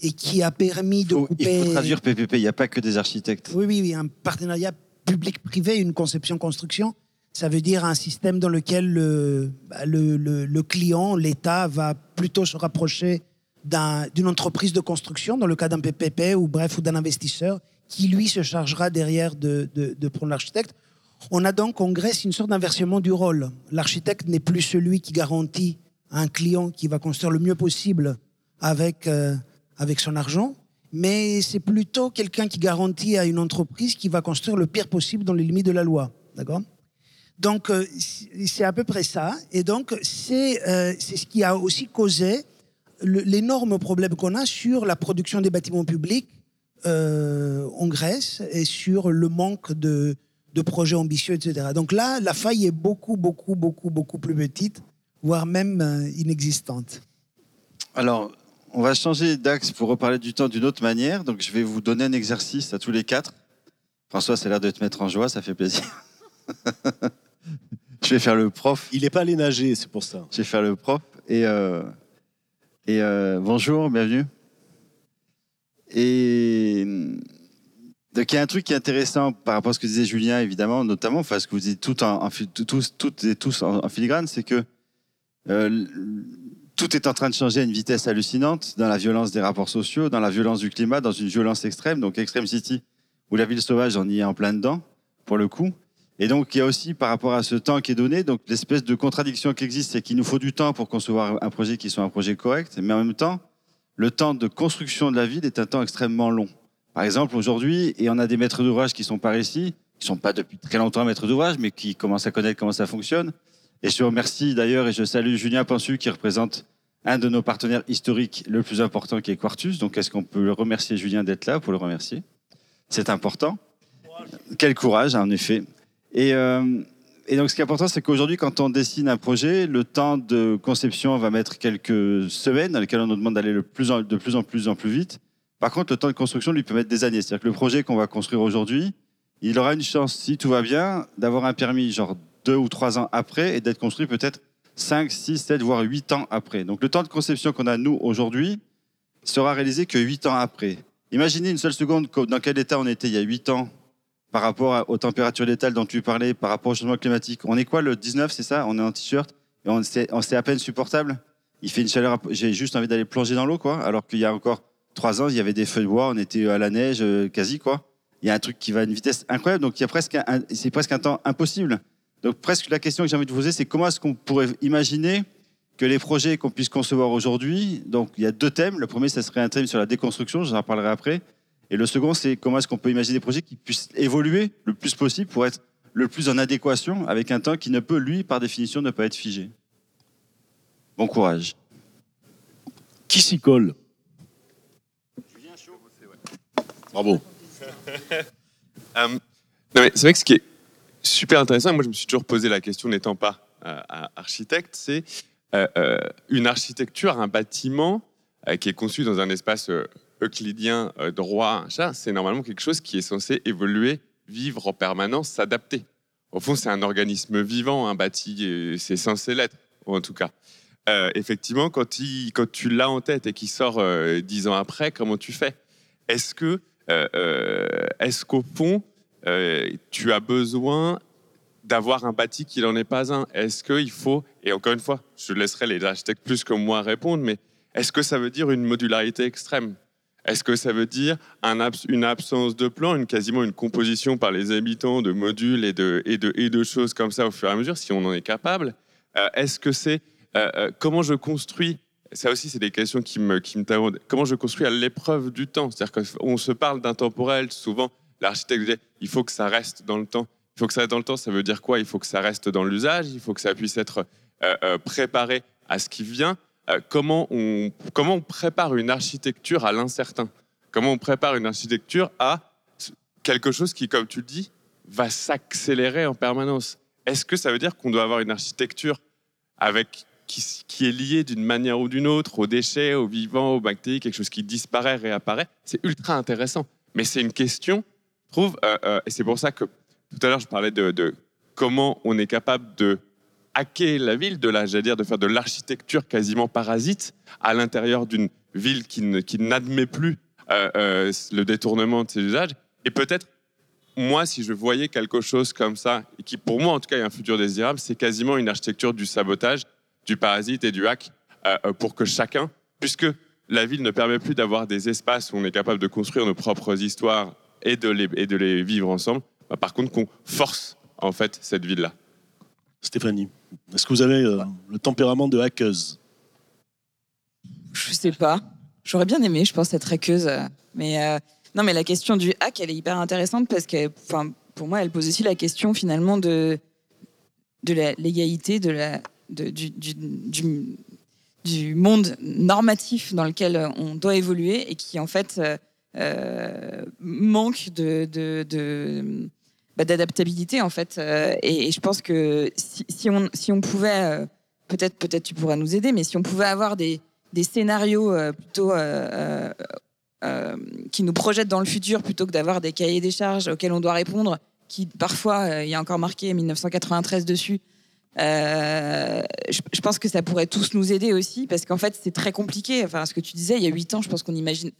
et qui a permis de Faut- couper. il faut traduire PPP, il n'y a pas que des architectes. Oui, oui, oui, un partenariat public-privé, une conception-construction. Ça veut dire un système dans lequel le, bah, le, le- le client, l'État, va plutôt se rapprocher d'un- d'une entreprise de construction, dans le cas d'un PPP ou bref, ou d'un investisseur, qui lui se chargera derrière de, prendre l'architecte. On a donc en Grèce une sorte d'inversement du rôle. L'architecte n'est plus celui qui garantit à un client qui va construire le mieux possible avec, euh, avec son argent, mais c'est plutôt quelqu'un qui garantit à une entreprise qui va construire le pire possible dans les limites de la loi. D'accord? Donc, euh, c'est à peu près ça. Et donc, c'est euh, ce qui a aussi causé l'énorme problème qu'on a sur la production des bâtiments publics euh, en Grèce et sur le manque de, de projets ambitieux, etc. Donc là, la faille est beaucoup, beaucoup, beaucoup, beaucoup plus petite, voire même euh, inexistante. Alors, on va changer d'axe pour reparler du temps d'une autre manière. Donc, je vais vous donner un exercice à tous les quatre. François, c'est l'air de te mettre en joie, ça fait plaisir. je vais faire le prof. Il n'est pas allé nager, c'est pour ça. Je vais faire le prof. Et, euh, et euh, bonjour, bienvenue. Et donc, il y a un truc qui est intéressant par rapport à ce que disait Julien, évidemment, notamment, enfin, ce que vous dites tout en, en en, en filigrane, c'est que euh, tout est en train de changer à une vitesse hallucinante dans la violence des rapports sociaux, dans la violence du climat, dans une violence extrême. Donc, Extreme City, où la ville sauvage, on y est en plein dedans, pour le coup. Et donc, il y a aussi, par rapport à ce temps qui est donné, donc l'espèce de contradiction qui existe, c'est qu'il nous faut du temps pour concevoir un projet qui soit un projet correct, mais en même temps, le temps de construction de la ville est un temps extrêmement long. Par exemple, aujourd'hui, et on a des maîtres d'ouvrage qui sont par ici, qui sont pas depuis très longtemps maîtres d'ouvrage, mais qui commencent à connaître comment ça fonctionne. Et je remercie d'ailleurs et je salue Julien Pensu qui représente un de nos partenaires historiques le plus important qui est Quartus. Donc, est-ce qu'on peut le remercier Julien d'être là pour le remercier? C'est important. Quel courage, en effet. Et, euh, et donc, ce qui est important, c'est qu'aujourd'hui, quand on dessine un projet, le temps de conception va mettre quelques semaines, dans lesquelles on nous demande d'aller de plus en plus en plus vite. Par contre, le temps de construction lui peut mettre des années. C'est-à-dire que le projet qu'on va construire aujourd'hui, il aura une chance, si tout va bien, d'avoir un permis genre deux ou trois ans après et d'être construit peut-être 5, 6, 7, voire 8 ans après. Donc le temps de conception qu'on a nous aujourd'hui sera réalisé que 8 ans après. Imaginez une seule seconde co- dans quel état on était il y a 8 ans par rapport aux températures létales dont tu parlais, par rapport au changement climatique. On est quoi le 19, c'est ça? On est en t-shirt et on c'est à peine supportable? Il fait une chaleur, j'ai juste envie d'aller plonger dans l'eau quoi, alors qu'il y a encore 3 ans, il y avait des feux de bois, on était à la neige euh, quasi quoi. Il y a un truc qui va à une vitesse incroyable, donc a presque c'est presque un temps impossible. Donc presque la question que j'ai envie de vous poser, c'est comment est-ce qu'on pourrait imaginer que les projets qu'on puisse concevoir aujourd'hui, donc il y a deux thèmes. Le premier, ça serait un thème sur la déconstruction, j'en parlerai après. Et le second, c'est comment est-ce qu'on peut imaginer des projets qui puissent évoluer le plus possible pour être le plus en adéquation avec un temps qui ne peut, lui, par définition, ne pas être figé. Bon courage. Qui s'y colle? Bravo. Euh, c'est vrai que ce qui est super intéressant, moi je me suis toujours posé la question n'étant pas euh, architecte, c'est euh, une architecture, un bâtiment qui est conçu dans un espace euclidien droit, c'est normalement quelque chose qui est censé évoluer, vivre en permanence, s'adapter. Au fond, c'est un organisme vivant, un bâti, c'est censé l'être, en tout cas. effectivement, quand, tu l'as en tête et qu'il sort dix ans après, comment tu fais? Est-ce que, est-ce qu'au fond, euh, tu as besoin d'avoir un bâti qui n'en est pas un? Est-ce qu'il faut, et encore une fois, je laisserai les architectes plus que moi répondre, mais est-ce que ça veut dire une modularité extrême? Est-ce que ça veut dire une absence de plan, une, quasiment une composition par les habitants de modules et de, choses comme ça au fur et à mesure, si on en est capable? Euh, Est-ce que c'est euh, comment je construis ça aussi, c'est des questions qui me, qui me Comment je construis à l'épreuve du temps? C'est-à-dire qu'on se parle d'intemporel souvent l'architecte disait il faut que ça reste dans le temps. Il faut que ça reste dans le temps, ça veut dire quoi? Il faut que ça reste dans l'usage, il faut que ça puisse être euh, euh, préparé à ce qui vient. Euh, comment, on, prépare une architecture à l'incertain? Comment on prépare une architecture à quelque chose qui, comme tu le dis, va s'accélérer en permanence? Est-ce que ça veut dire qu'on doit avoir une architecture avec qui, est liée d'une manière ou d'une autre aux déchets, aux vivants, aux bactéries, quelque chose qui disparaît, réapparaît? C'est ultra intéressant. Mais c'est une question trouve, euh, euh, et c'est pour ça que tout à l'heure je parlais de, comment on est capable de hacker la ville, de la, dire, de faire de l'architecture quasiment parasite à l'intérieur d'une ville qui, n'admet plus euh, le détournement de ses usages. Et peut-être, moi, si je voyais quelque chose comme ça, qui pour moi en tout cas est un futur désirable, c'est quasiment une architecture du sabotage, du parasite et du hack, pour que chacun, puisque la ville ne permet plus d'avoir des espaces où on est capable de construire nos propres histoires et de les, et de les vivre ensemble. Bah, par contre, qu'on force en fait cette ville-là. Stéphanie, est-ce que vous avez euh, le tempérament de hackeuse Je sais pas. J'aurais bien aimé, je pense, être hackeuse. Euh, mais euh, non, mais la question du hack, elle est hyper intéressante parce que, pour moi, elle pose aussi la question finalement de de la légalité, de la du, du, du, du, monde normatif dans lequel on doit évoluer et qui en fait euh, manque de, de, bah, d'adaptabilité en fait. Euh, et, je pense que si, on, si on pouvait, euh, peut-être peut-être tu pourras nous aider, mais si on pouvait avoir des, des scénarios plutôt qui nous projettent dans le futur plutôt que d'avoir des cahiers des charges auxquels on doit répondre, qui parfois il y a encore marqué 1993 dessus. je, je, pense que ça pourrait tous nous aider aussi parce qu'en fait c'est très compliqué. Enfin, ce que tu disais il y a huit ans, je pense qu'on imagine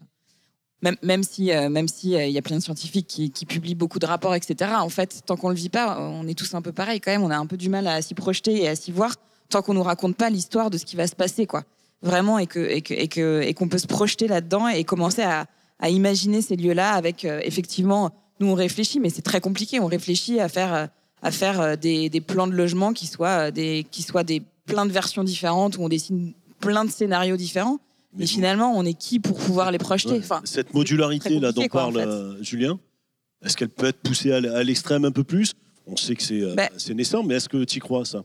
même, si euh, même si euh, il y a plein de scientifiques qui, publient beaucoup de rapports, etc. En fait, tant qu'on le vit pas, on est tous un peu pareil quand même. On a un peu du mal à s'y projeter et à s'y voir tant qu'on nous raconte pas l'histoire de ce qui va se passer, quoi. Vraiment, et que et que et que et qu'on peut se projeter là-dedans et commencer à, à imaginer ces lieux-là avec euh, effectivement. Nous, on réfléchit, mais c'est très compliqué. On réfléchit à faire à faire des, des plans de logement qui soient des qui soient des plein de versions différentes où on dessine plein de scénarios différents. Mais, finalement, on est qui pour pouvoir les projeter enfin, Cette modularité là dont parle euh, Julien, est-ce qu'elle peut être poussée à l'extrême un peu plus? On sait que c'est euh, bah, naissant, mais est-ce que tu y crois ça?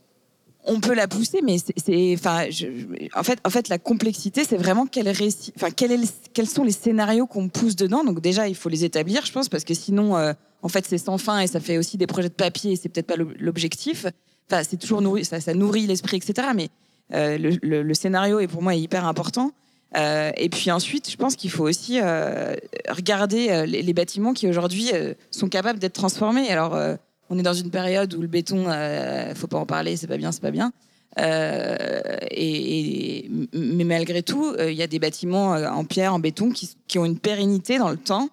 On peut la pousser, mais c'est, enfin, en fait, en fait, la complexité, c'est vraiment quel récit, enfin, quel est quels sont les scénarios qu'on pousse dedans. Donc déjà, il faut les établir, je pense, parce que sinon, euh, en fait, c'est sans fin et ça fait aussi des projets de papier et c'est peut-être pas l'objectif. Enfin, c'est toujours nourri, ça, ça nourrit l'esprit, etc. Mais le, le, scénario est pour moi hyper important. Euh, et puis ensuite, je pense qu'il faut aussi euh, regarder euh, les, bâtiments qui aujourd'hui sont capables d'être transformés. Alors, on est dans une période où le béton, faut pas en parler, c'est pas bien, c'est pas bien. Mais malgré tout, il y a des bâtiments en pierre, en béton, qui, ont une pérennité dans le temps,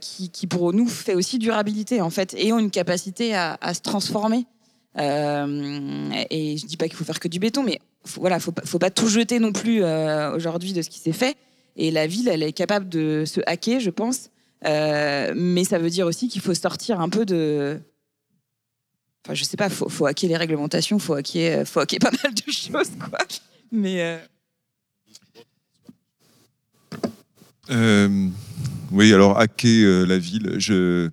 qui, pour nous fait aussi durabilité en fait, et ont une capacité à se transformer. Et je dis pas qu'il faut faire que du béton, mais faut, voilà, faut, pas tout jeter non plus euh, aujourd'hui de ce qui s'est fait. Et la ville, elle est capable de se hacker, je pense. Euh, mais ça veut dire aussi qu'il faut sortir un peu de. Enfin, je sais pas, faut, faut hacker les réglementations, faut hacker, faut hacker pas mal de choses, quoi. Mais. Euh, oui, alors hacker la ville, je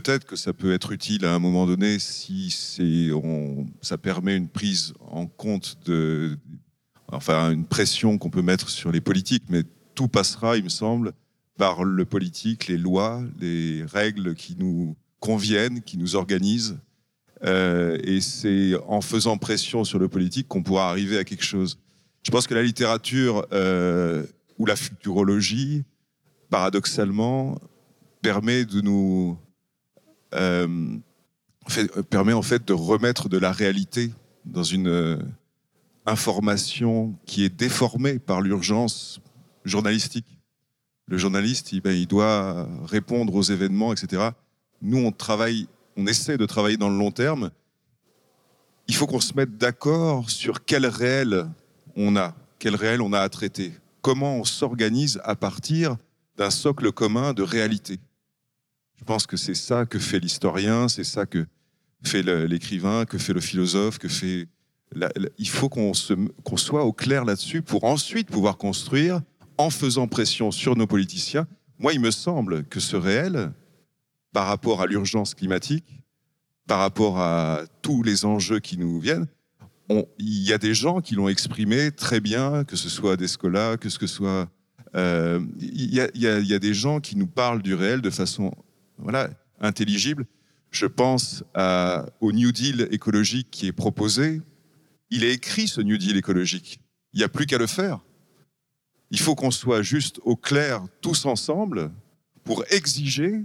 peut-être que ça peut être utile à un moment donné si ça permet une prise en compte de, enfin, une pression qu'on peut mettre sur les politiques, mais tout passera, il me semble, par le politique, les lois, les règles qui nous conviennent, qui nous organisent. Euh, et c'est en faisant pression sur le politique qu'on pourra arriver à quelque chose. Je pense que la littérature euh, ou la futurologie, paradoxalement, permet de nous euh, permet en fait de remettre de la réalité dans une information qui est déformée par l'urgence journalistique. Le journaliste, il, ben, il doit répondre aux événements, etc. Nous, on travaille on essaie de travailler dans le long terme, il faut qu'on se mette d'accord sur quel réel on a, quel réel on a à traiter, comment on s'organise à partir d'un socle commun de réalité. Je pense que c'est ça que fait l'historien, c'est ça que fait l'écrivain, que fait le philosophe, que fait... il faut qu'on soit au clair là-dessus pour ensuite pouvoir construire en faisant pression sur nos politiciens. Moi, il me semble que ce réel, par rapport à l'urgence climatique, par rapport à tous les enjeux qui nous viennent, il y a des gens qui l'ont exprimé très bien, que ce soit Descola, que ce soit... Euh, il, y a, des gens qui nous parlent du réel de façon voilà, intelligible. Je pense au New Deal écologique qui est proposé. Il est écrit ce New Deal écologique. Il n'y a plus qu'à le faire. Il faut qu'on soit juste au clair tous ensemble pour exiger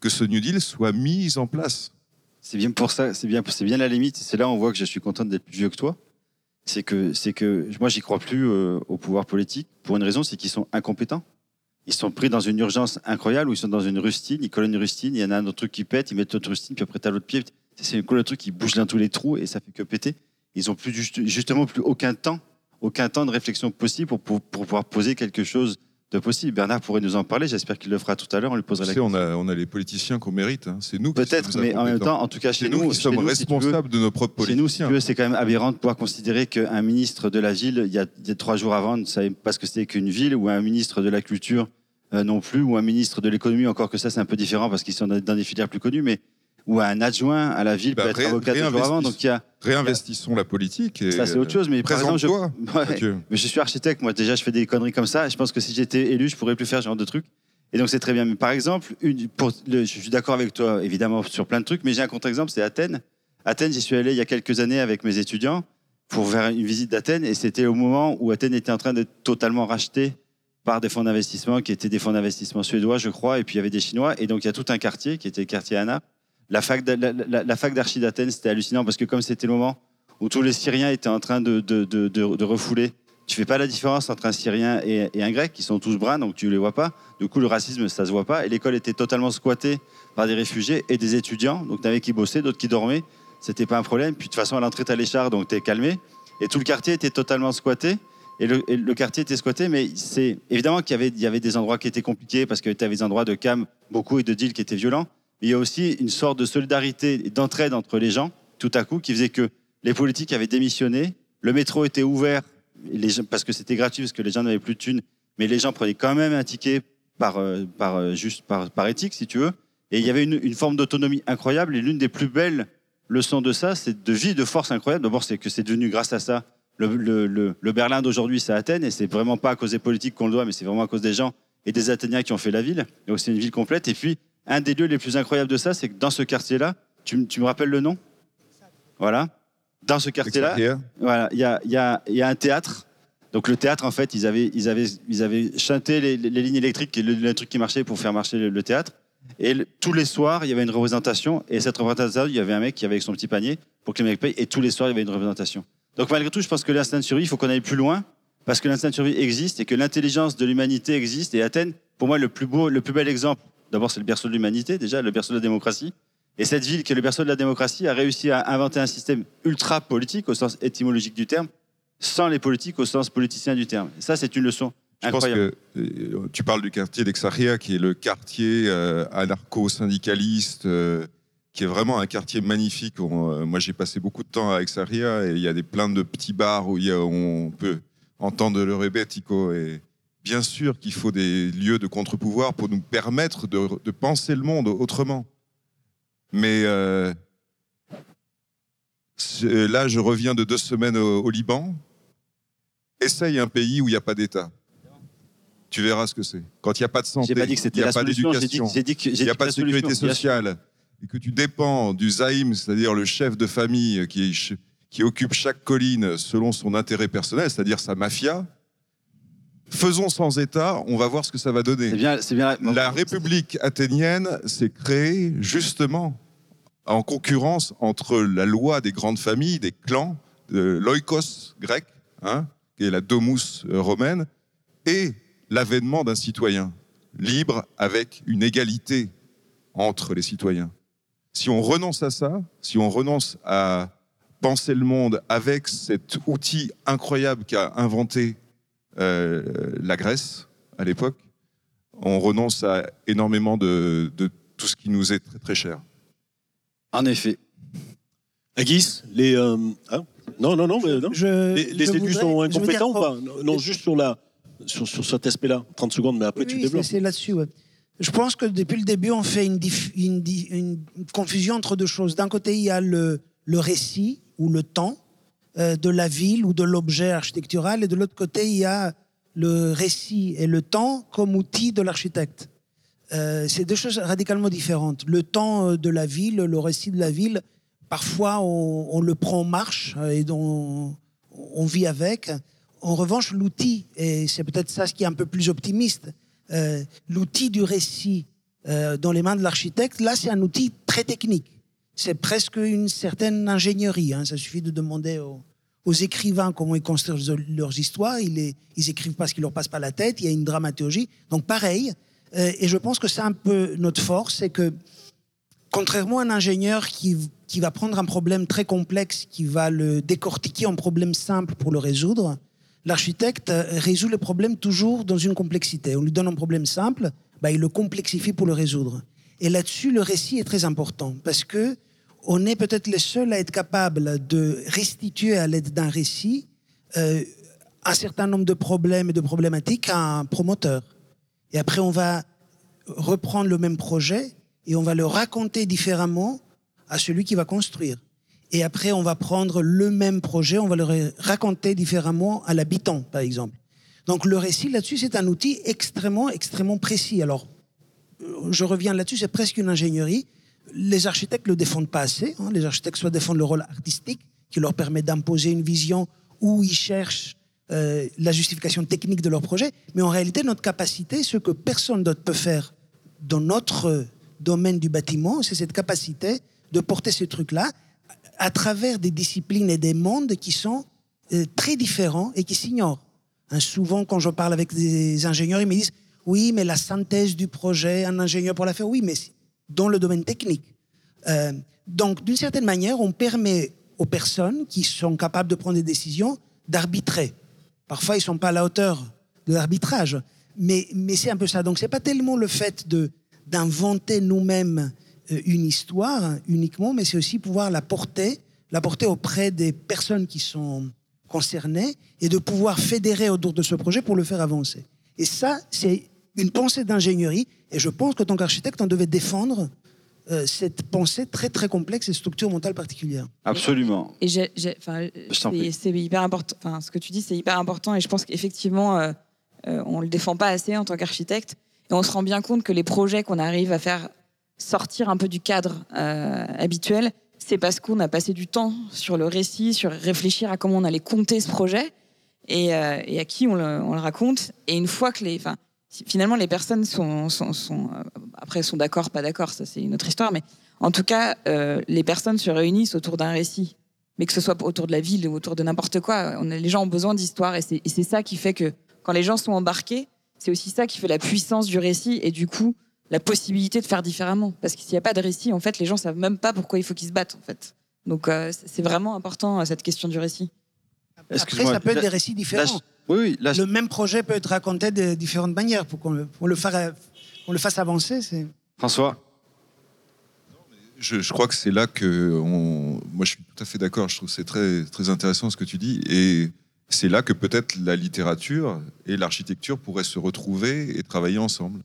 que ce New Deal soit mis en place. C'est bien pour ça, c'est bien, bien la limite. C'est là où on voit que je suis content d'être plus vieux que toi. C'est que, c'est que moi, j'y crois plus euh, au pouvoir politique pour une raison, c'est qu'ils sont incompétents. Ils sont pris dans une urgence incroyable où ils sont dans une rustine, ils collent une rustine, il y en a un autre truc qui pète, ils mettent l'autre rustine, puis après t'as l'autre pied. C'est le truc qui bouge dans tous les trous et ça fait que péter. Ils ont plus justement plus aucun temps, aucun temps de réflexion possible pour, pour pouvoir poser quelque chose de possible. Bernard pourrait nous en parler. J'espère qu'il le fera tout à l'heure. On lui posera la question. On a, on a les politiciens qu'on mérite. Hein. C'est nous. Peut-être, mais en même temps, en tout cas, chez nous, nous qui sommes responsables de nos propres politiciens. Chez nous, c'est quand même aberrant de pouvoir considérer qu'un ministre de la ville, il y a, trois jours avant, ne savait pas ce que c'était qu'une ville, ou un ministre de la culture euh, non plus, ou un ministre de l'économie. Encore que ça, c'est un peu différent parce qu'ils sont dans des filières plus connues, mais ou un adjoint à la ville bah, peut être avocat avant. Donc il y a réinvestissons la politique. Et ça c'est autre chose. Mais par exemple, je, mais je suis architecte. Moi déjà, je fais des conneries comme ça. Et je pense que si j'étais élu, je pourrais plus faire ce genre de trucs. Et donc c'est très bien. Mais par exemple, une, pour je suis d'accord avec toi évidemment sur plein de trucs, mais j'ai un contre-exemple, c'est Athènes. Athènes, j'y suis allé il y a quelques années avec mes étudiants pour faire une visite d'Athènes, et c'était au moment où Athènes était en train d'être totalement rachetée par des fonds d'investissement qui étaient des fonds d'investissement suédois, je crois, et puis il y avait des Chinois, et donc il y a tout un quartier qui était le quartier Anna, la fac, d'archi d'Athènes, c'était hallucinant parce que comme c'était le moment où tous les Syriens étaient en train de, refouler, tu fais pas la différence entre un Syrien et, un Grec, qui sont tous bruns, donc tu les vois pas. Du coup, le racisme, ça se voit pas. Et l'école était totalement squattée par des réfugiés et des étudiants. Donc, tu avais qui bossaient, d'autres qui dormaient. C'était pas un problème. Puis, de toute façon, à l'entrée, tu as les chars, donc tu es calmé. Et tout le quartier était totalement squatté. Et le, quartier était squatté, mais c'est évidemment qu'il y avait, des endroits qui étaient compliqués parce que tu avais des endroits de cam beaucoup et de deal qui étaient violents il y a aussi une sorte de solidarité et d'entraide entre les gens, tout à coup, qui faisait que les politiques avaient démissionné, le métro était ouvert parce que c'était gratuit, parce que les gens n'avaient plus de thunes, mais les gens prenaient quand même un ticket par, euh, par, euh, juste par, par éthique, si tu veux. Et il y avait une, forme d'autonomie incroyable. Et l'une des plus belles leçons de ça, c'est de vie, de force incroyable. D'abord, c'est que c'est devenu grâce à ça. Le, Berlin d'aujourd'hui, c'est Athènes. Et c'est vraiment pas à cause des politiques qu'on le doit, mais c'est vraiment à cause des gens et des Athéniens qui ont fait la ville. Donc c'est une ville complète. Et puis, un des lieux les plus incroyables de ça, c'est que dans ce quartier-là, tu, me rappelles le nom? Voilà. Dans ce quartier-là, voilà, il y a, y, a, y a, un théâtre. Donc le théâtre, en fait, ils avaient, ils avaient, ils avaient chanté les, lignes électriques, le, le, truc qui marchait pour faire marcher le, théâtre. Et tous les soirs, il y avait une représentation. Et cette représentation, il y avait un mec qui avait avec son petit panier pour que les mecs payent. Et tous les soirs, il y avait une représentation. Donc malgré tout, je pense que l'instinct de survie, il faut qu'on aille plus loin. Parce que l'instinct de survie existe et que l'intelligence de l'humanité existe. Et Athènes, pour moi, le plus beau, le plus bel exemple D'abord, c'est le berceau de l'humanité, déjà, le berceau de la démocratie. Et cette ville, qui est le berceau de la démocratie, a réussi à inventer un système ultra politique, au sens étymologique du terme, sans les politiques, au sens politicien du terme. Et ça, c'est une leçon je pense que euh, tu parles du quartier d'Exarria, qui est le quartier euh, anarcho-syndicaliste, euh, qui est vraiment un quartier magnifique. moi, j'ai passé beaucoup de temps à Exarria et il y a des, plein de petits bars où, on peut entendre le rebetico et, bien sûr qu'il faut des lieux de contre-pouvoir pour nous permettre de, penser le monde autrement. Mais euh, là, je reviens de deux semaines au, Liban. Essaye un pays où il n'y a pas d'État. tu verras ce que c'est. Quand il n'y a pas de santé, il n'y a pas d'éducation, il n'y a pas de sécurité sociale, et que tu dépends du Zaïm, c'est-à-dire le chef de famille qui occupe chaque colline selon son intérêt personnel, c'est-à-dire sa mafia, faisons sans État, on va voir ce que ça va donner. Bien. La République athénienne s'est créée justement en concurrence entre la loi des grandes familles, des clans, de l'oikos grec, hein, qui est la domus romaine, et l'avènement d'un citoyen libre avec une égalité entre les citoyens. Si on renonce à ça, si on renonce à penser le monde avec cet outil incroyable qu'a inventé euh, la Grèce à l'époque, on renonce à énormément de, de tout ce qui nous est très très cher. En effet. Aguis, les. euh, hein non, non, non, mais non. Je- les les je élus voudrais- sont incompétents ou pas Non, Non, juste sur, la, sur, sur cet aspect-là. 30 secondes, mais après tu Oui, développes. c'est- là-dessus, ouais. Je pense que depuis le début, on fait une, dif- une di- une confusion entre deux choses. D'un côté, il y a le, le récit ou le temps de la ville ou de l'objet architectural, et de l'autre côté, il y a le récit et le temps comme outil de l'architecte. Euh, c'est deux choses radicalement différentes. Le temps euh, de la ville, le récit de la ville, parfois on, le prend en marche euh, et on, on vit avec. En revanche, l'outil, et c'est peut-être ça ce qui est un peu plus optimiste, euh, l'outil du récit euh, dans les mains de l'architecte, là c'est un outil très technique. C'est presque une certaine ingénierie. hein. Ça suffit de demander aux, écrivains comment ils construisent leurs histoires. Ils, les- écrivent pas ce qui leur passe par la tête. Il y a une dramaturgie. Donc pareil. Euh, et je pense que c'est un peu notre force, c'est que contrairement à un ingénieur qui, qui va prendre un problème très complexe, qui va le décortiquer en problème simple pour le résoudre, l'architecte euh, résout le problème toujours dans une complexité. On lui donne un problème simple, bah, il le complexifie pour le résoudre. Et là-dessus, le récit est très important parce que on est peut-être les seuls à être capables de restituer à l'aide d'un récit euh, un certain nombre de problèmes et de problématiques à un promoteur. Et après, on va reprendre le même projet et on va le raconter différemment à celui qui va construire. Et après, on va prendre le même projet, on va le ra- raconter différemment à l'habitant, par exemple. Donc le récit là-dessus, c'est un outil extrêmement, extrêmement précis. Alors, euh, je reviens là-dessus, c'est presque une ingénierie. Les architectes le défendent pas assez. hein. Les architectes soit défendent le rôle artistique qui leur permet d'imposer une vision où ils cherchent euh, la justification technique de leur projet. Mais en réalité, notre capacité, ce que personne d'autre peut faire dans notre domaine du bâtiment, c'est cette capacité de porter ce truc-là à travers des disciplines et des mondes qui sont euh, très différents et qui s'ignorent. Hein, souvent, quand je parle avec des ingénieurs, ils me disent oui, mais la synthèse du projet, un ingénieur pour la faire, oui, mais dans le domaine technique. Euh, donc, d'une certaine manière, on permet aux personnes qui sont capables de prendre des décisions d'arbitrer. Parfois, ils sont pas à la hauteur de l'arbitrage, mais, mais c'est un peu ça. Donc, c'est pas tellement le fait de d'inventer nous-mêmes euh, une histoire uniquement, mais c'est aussi pouvoir la porter, la porter auprès des personnes qui sont concernées et de pouvoir fédérer autour de ce projet pour le faire avancer. Et ça, c'est une pensée d'ingénierie. Et je pense qu'en tant qu'architecte, on devait défendre euh, cette pensée très très complexe et structure mentale particulière. Absolument. Et j'ai- j'ai- c'est hyper important. Enfin, ce que tu dis, c'est hyper important. Et je pense qu'effectivement, euh, euh, on le défend pas assez en tant qu'architecte. Et on se rend bien compte que les projets qu'on arrive à faire sortir un peu du cadre euh, habituel, c'est parce qu'on a passé du temps sur le récit, sur réfléchir à comment on allait compter ce projet et, euh, et à qui on le, on le raconte. Et une fois que les, enfin, finalement les personnes sont, sont, sont, euh, après sont d'accord, pas d'accord, ça c'est une autre histoire, mais en tout cas, euh, les personnes se réunissent autour d'un récit, mais que ce soit autour de la ville ou autour de n'importe quoi, on a, les gens ont besoin d'histoire et c'est ça qui fait que quand les gens sont embarqués, c'est aussi ça qui fait la puissance du récit et du coup la possibilité de faire différemment. Parce que s'il n'y a pas de récit, en fait, les gens savent même pas pourquoi il faut qu'ils se battent, en fait. Donc euh, c'est vraiment important cette question du récit. Après, ça peut être des récits là, différents. Oui, oui, là, Le même projet peut être raconté de différentes manières pour qu'on le, pour le, faire- qu'on le fasse avancer. C'est... François, Je, je crois que c'est là que on... moi je suis tout à fait d'accord. Je trouve que c'est très très intéressant ce que tu dis et c'est là que peut-être la littérature et l'architecture pourraient se retrouver et travailler ensemble.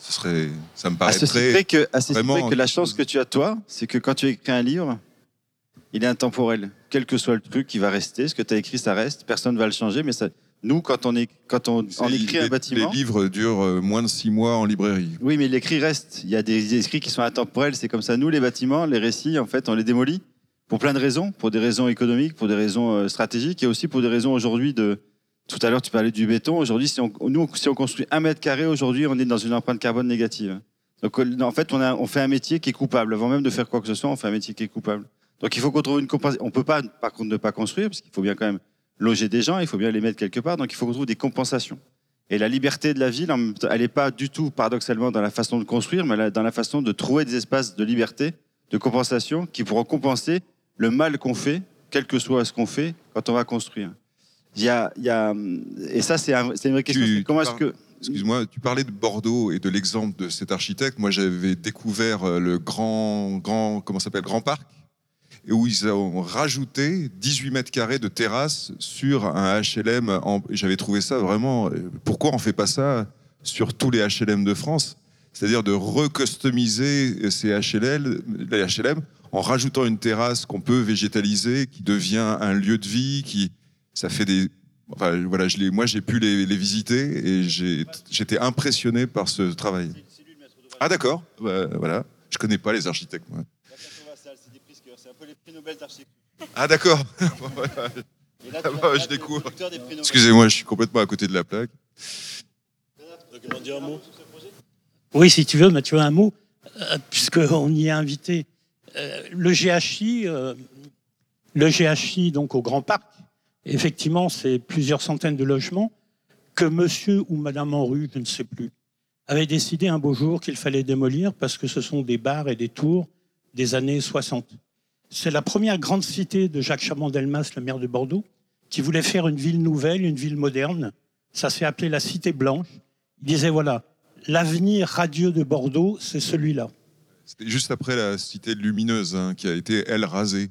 Ce serait, ça me à paraît ceci très près que, à ceci vraiment près que la chance que tu as toi, c'est que quand tu écris un livre, il est intemporel. Quel que soit le truc, il va rester. Ce que tu as écrit, ça reste. Personne ne va le changer, mais ça, nous, quand on, est, quand on, on écrit un bâtiment. Les livres durent euh, moins de six mois en librairie. Oui, mais l'écrit reste. Il y a des écrits qui sont intemporels. C'est comme ça. Nous, les bâtiments, les récits, en fait, on les démolit pour plein de raisons. Pour des raisons économiques, pour des raisons euh, stratégiques et aussi pour des raisons aujourd'hui de. Tout à l'heure, tu parlais du béton. Aujourd'hui, si on, nous, si on construit un mètre carré, aujourd'hui, on est dans une empreinte carbone négative. Donc, euh, en fait, on, a, on fait un métier qui est coupable. Avant même de faire quoi que ce soit, on fait un métier qui est coupable. Donc, il faut qu'on trouve une compensation. On peut pas, par contre, ne pas construire, parce qu'il faut bien quand même loger des gens, il faut bien les mettre quelque part. Donc, il faut qu'on trouve des compensations. Et la liberté de la ville, elle n'est pas du tout, paradoxalement, dans la façon de construire, mais dans la façon de trouver des espaces de liberté, de compensation, qui pourront compenser le mal qu'on fait, quel que soit ce qu'on fait, quand on va construire. Il y a, il y a, et ça, c'est un- c'est une vraie question. Tu- comment est-ce que Excuse-moi, tu parlais de Bordeaux et de l'exemple de cet architecte. Moi, j'avais découvert euh, le grand, grand, comment s'appelle, Grand Parc, et où ils ont rajouté 18 mètres carrés de terrasse sur un HLM. en- J'avais trouvé ça vraiment. euh, Pourquoi on fait pas ça sur tous les HLM de France? C'est-à-dire de recustomiser ces HLM, les HLM en rajoutant une terrasse qu'on peut végétaliser, qui devient un lieu de vie, qui ça fait des Enfin, voilà, je moi j'ai pu les, les visiter et j'étais impressionné par ce travail. Ah d'accord, Bah, voilà. Je connais pas les architectes. moi. C'est un peu les prix Nobel d'architecture. Ah d'accord. Et là, Ah bah, je découvre. producteur des prix Nobel. Excusez-moi, je suis complètement à côté de la plaque. Oui, si tu veux, Mathieu, un mot, euh, puisqu'on y est invité. Euh, le GHI, euh, le GHI, donc au Grand Parc, effectivement, c'est plusieurs centaines de logements que monsieur ou madame Enru, je ne sais plus, avait décidé un beau jour qu'il fallait démolir parce que ce sont des bars et des tours des années 60. C'est la première grande cité de Jacques Chaban-Delmas, le maire de Bordeaux, qui voulait faire une ville nouvelle, une ville moderne. Ça s'est appelé la Cité Blanche. Il disait voilà, l'avenir radieux de Bordeaux, c'est celui-là. C'était juste après la cité lumineuse hein, qui a été elle rasée.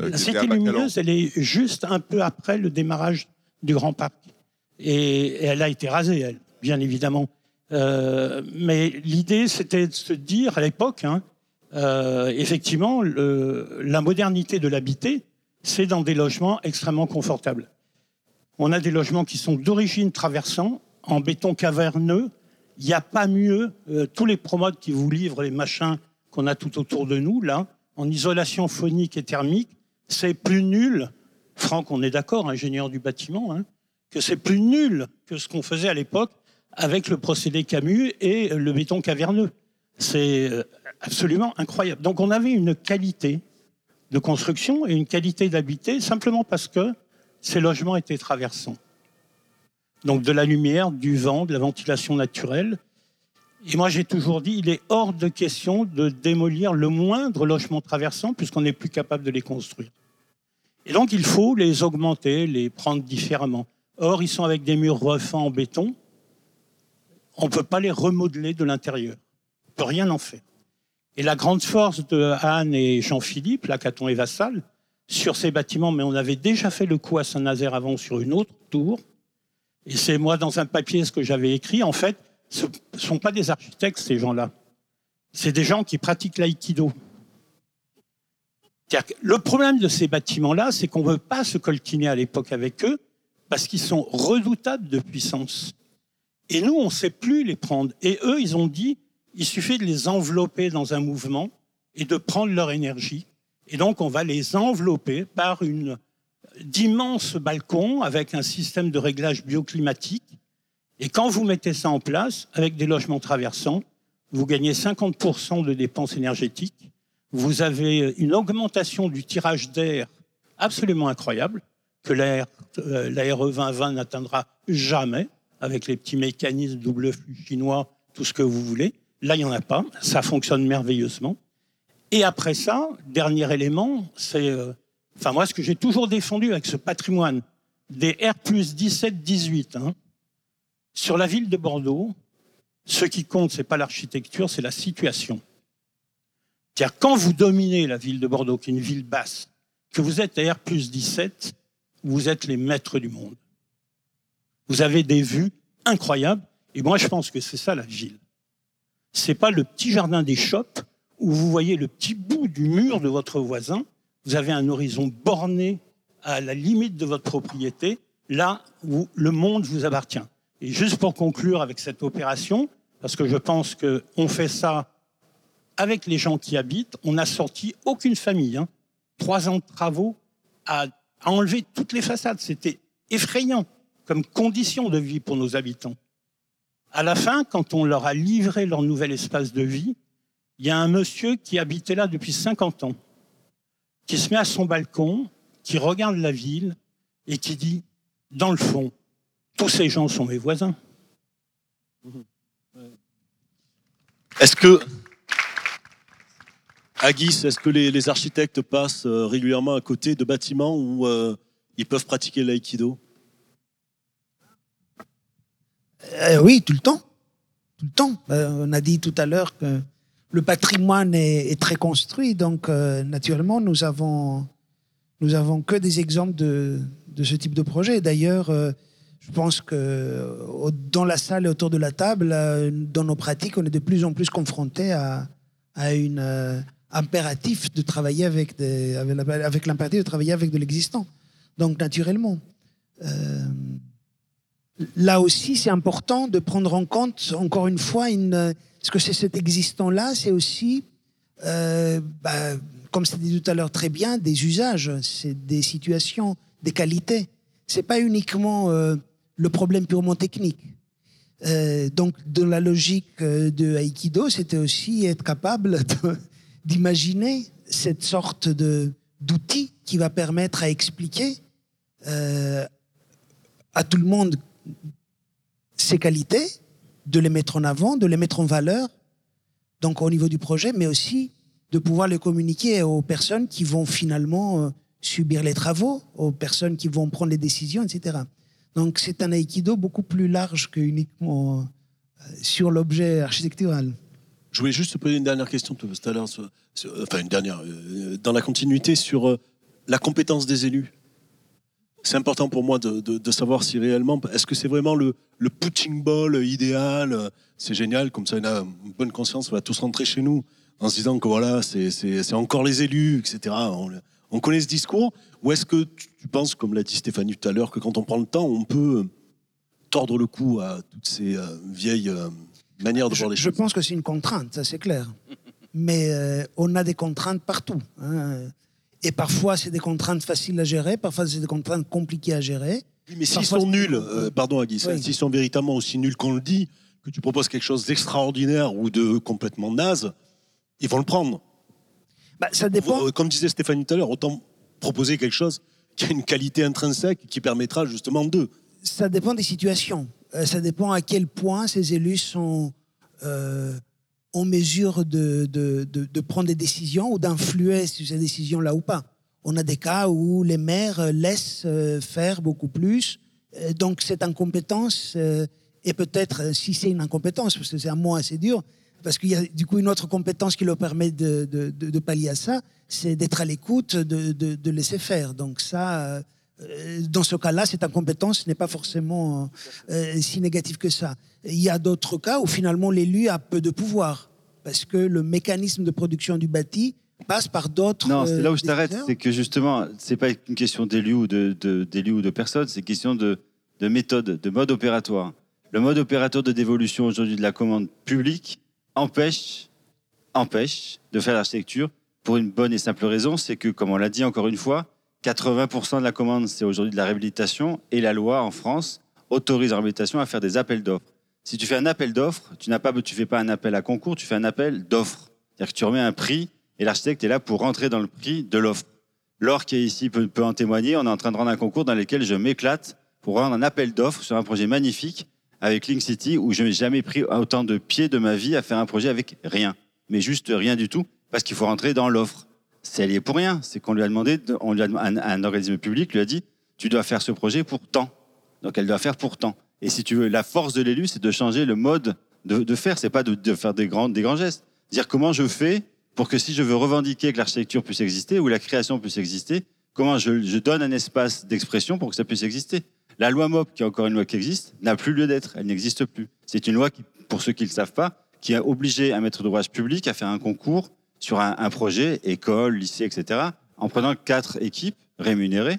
Euh, La Cité lumineuse, elle est juste un peu après le démarrage du Grand Parc. Et, et elle a été rasée, elle, bien évidemment. Euh, mais l'idée, c'était de se dire à l'époque, hein, euh, effectivement, la modernité de l'habiter, c'est dans des logements extrêmement confortables. On a des logements qui sont d'origine traversant, en béton caverneux. Il n'y a pas mieux. Euh, tous les promodes qui vous livrent les machins qu'on a tout autour de nous, là, en isolation phonique et thermique, c'est plus nul. Franck, on est d'accord, ingénieur du bâtiment, hein, que c'est plus nul que ce qu'on faisait à l'époque avec le procédé Camus et le béton caverneux. C'est euh, absolument incroyable. Donc on avait une qualité de construction et une qualité d'habiter simplement parce que ces logements étaient traversants. Donc de la lumière, du vent, de la ventilation naturelle. Et moi j'ai toujours dit, il est hors de question de démolir le moindre logement traversant puisqu'on n'est plus capable de les construire. Et donc il faut les augmenter, les prendre différemment. Or, ils sont avec des murs refaits en béton. On ne peut pas les remodeler de l'intérieur. On ne peut rien en faire. Et la grande force de Anne et Jean-Philippe, Lacaton et Vassal, sur ces bâtiments, mais on avait déjà fait le coup à Saint-Nazaire avant sur une autre tour. Et c'est moi, dans un papier, ce que j'avais écrit, en fait, ce ne sont pas des architectes, ces gens-là. C'est des gens qui pratiquent l'aïkido. Le problème de ces bâtiments-là, c'est qu'on ne veut pas se coltiner à l'époque avec eux parce qu'ils sont redoutables de puissance. Et nous, on ne sait plus les prendre. Et eux, ils ont dit, il suffit de les envelopper dans un mouvement et de prendre leur énergie. Et donc, on va les envelopper par une d'immenses balcons avec un système de réglage bioclimatique. Et quand vous mettez ça en place, avec des logements traversants, vous gagnez 50% de dépenses énergétiques. Vous avez une augmentation du tirage d'air absolument incroyable que l'AR, euh, l'ARE 2020 n'atteindra jamais avec les petits mécanismes double flux chinois, tout ce que vous voulez. Là, il n'y en a pas. Ça fonctionne merveilleusement. Et après ça, dernier élément, c'est, euh, enfin moi, ce que j'ai toujours défendu avec ce patrimoine des R plus 17, 18, hein, sur la ville de Bordeaux, ce qui compte, c'est pas l'architecture, c'est la situation. C'est-à-dire, quand vous dominez la ville de Bordeaux, qui est une ville basse, que vous êtes à R plus 17, vous êtes les maîtres du monde. Vous avez des vues incroyables. Et moi, je pense que c'est ça la ville. C'est pas le petit jardin des chopes où vous voyez le petit bout du mur de votre voisin. Vous avez un horizon borné à la limite de votre propriété. là où le monde vous appartient. Et juste pour conclure avec cette opération, parce que je pense qu'on fait ça avec les gens qui habitent, on n'a sorti aucune famille. Hein. Trois ans de travaux à enlever toutes les façades. C'était effrayant comme condition de vie pour nos habitants. À la fin, quand on leur a livré leur nouvel espace de vie, il y a un monsieur qui habitait là depuis 50 ans, qui se met à son balcon, qui regarde la ville et qui dit, dans le fond, tous ces gens sont mes voisins. Est-ce que, Aguis, est-ce que les, architectes passent euh, régulièrement à côté de bâtiments où euh, ils peuvent pratiquer l'aïkido? Euh, Oui, tout le temps. Tout le temps. on a dit tout à l'heure que le patrimoine est, très construit, donc naturellement, nous avons, nous avons que des exemples de, de ce type de projet. D'ailleurs, je pense que dans la salle et autour de la table, euh, dans nos pratiques, on est de plus en plus confronté à, à une euh, impératif de travailler avec, des, avec l'impératif de travailler avec de l'existant. Donc naturellement, euh, là aussi, c'est important de prendre en compte encore une fois ce que c'est cet existant-là, c'est aussi, bah, comme c'était dit tout à l'heure très bien, des usages, c'est des situations, des qualités. C'est pas uniquement le problème purement technique. Euh, donc, de la logique euh, de Aikido, c'était aussi être capable d'imaginer cette sorte d'outil qui va permettre à expliquer euh, à tout le monde ses qualités, de les mettre en avant, de les mettre en valeur, donc au niveau du projet, mais aussi de pouvoir les communiquer aux personnes qui vont finalement subir les travaux, aux personnes qui vont prendre les décisions, etc. Donc c'est un aïkido beaucoup plus large que uniquement euh, sur l'objet architectural. Je voulais juste te poser une dernière question tout à l'heure, enfin une dernière, euh, dans la continuité sur euh, la compétence des élus. C'est important pour moi de, savoir si réellement, est-ce que c'est vraiment le, le putting ball idéal C'est génial, comme ça on a une bonne conscience, on va tous rentrer chez nous en se disant que voilà, c'est encore les élus, etc. On connaît ce discours Ou est-ce que tu penses, comme l'a dit Stéphanie tout à l'heure, que quand on prend le temps, on peut euh, tordre le cou à toutes ces euh, vieilles euh, manières de voir les choses? Je pense que c'est une contrainte, ça c'est clair. Mais on a des contraintes partout. Hein. Et parfois, c'est des contraintes faciles à gérer, parfois, c'est des contraintes compliquées à gérer. mais s'ils sont nuls, pardon Agui, s'ils sont véritablement aussi nuls qu'on le dit, que tu proposes quelque chose d'extraordinaire ou de complètement naze, ils vont le prendre. Bah, ça dépend. Euh, comme disait Stéphanie tout à l'heure, autant proposer quelque chose qui a une qualité intrinsèque qui permettra justement de. Ça dépend des situations. Euh, ça dépend à quel point ces élus sont euh, en mesure de, de, de, prendre des décisions ou d'influer sur ces décisions-là ou pas. On a des cas où les maires laissent faire beaucoup plus. Donc cette incompétence est peut-être, si c'est une incompétence, parce que c'est un mot assez dur, parce qu'il y a du coup une autre compétence qui leur permet de, de, pallier à ça, c'est d'être à l'écoute, de, laisser faire. Donc ça, euh, dans ce cas-là, cette incompétence n'est pas forcément euh, si négative que ça. Il y a d'autres cas où finalement l'élu a peu de pouvoir, parce que le mécanisme de production du bâti passe par d'autres. Non, c'est là où je t'arrête, c'est que justement, c'est pas une question d'élu ou de, d'élu ou de personne, c'est une question de, de méthode, de mode opératoire. Le mode opératoire de dévolution aujourd'hui de la commande publique, empêche, empêche de faire l'architecture pour une bonne et simple raison, c'est que, comme on l'a dit encore une fois, 80% de la commande, c'est aujourd'hui de la réhabilitation, et la loi en France autorise la réhabilitation à faire des appels d'offres. Si tu fais un appel d'offres, tu n'as pas, tu fais pas un appel à concours, tu fais un appel d'offres. C'est-à-dire que tu remets un prix, et l'architecte est là pour rentrer dans le prix de l'offre. Laure qui est ici peut, peut en témoigner. On est en train de rendre un concours dans lequel je m'éclate pour rendre un appel d'offres sur un projet magnifique avec Link City où je n'ai jamais pris autant de pieds de ma vie à faire un projet avec rien. Mais juste rien du tout, parce qu'il faut rentrer dans l'offre. C'est allié pour rien. C'est qu'on lui a demandé, on lui a, un, organisme public lui a dit, tu dois faire ce projet pour tant. Donc elle doit faire pour tant. Et si tu veux, la force de l'élu, c'est de changer le mode de, de faire. C'est pas de, de, faire des grands, des grands gestes. Dire comment je fais pour que si je veux revendiquer que l'architecture puisse exister ou la création puisse exister, comment je, je donne un espace d'expression pour que ça puisse exister. La loi MOP, qui est encore une loi qui existe, n'a plus lieu d'être. Elle n'existe plus. C'est une loi qui, pour ceux qui ne le savent pas, qui a obligé un maître d'ouvrage public à faire un concours sur un, projet, école, lycée, etc., en prenant quatre équipes rémunérées.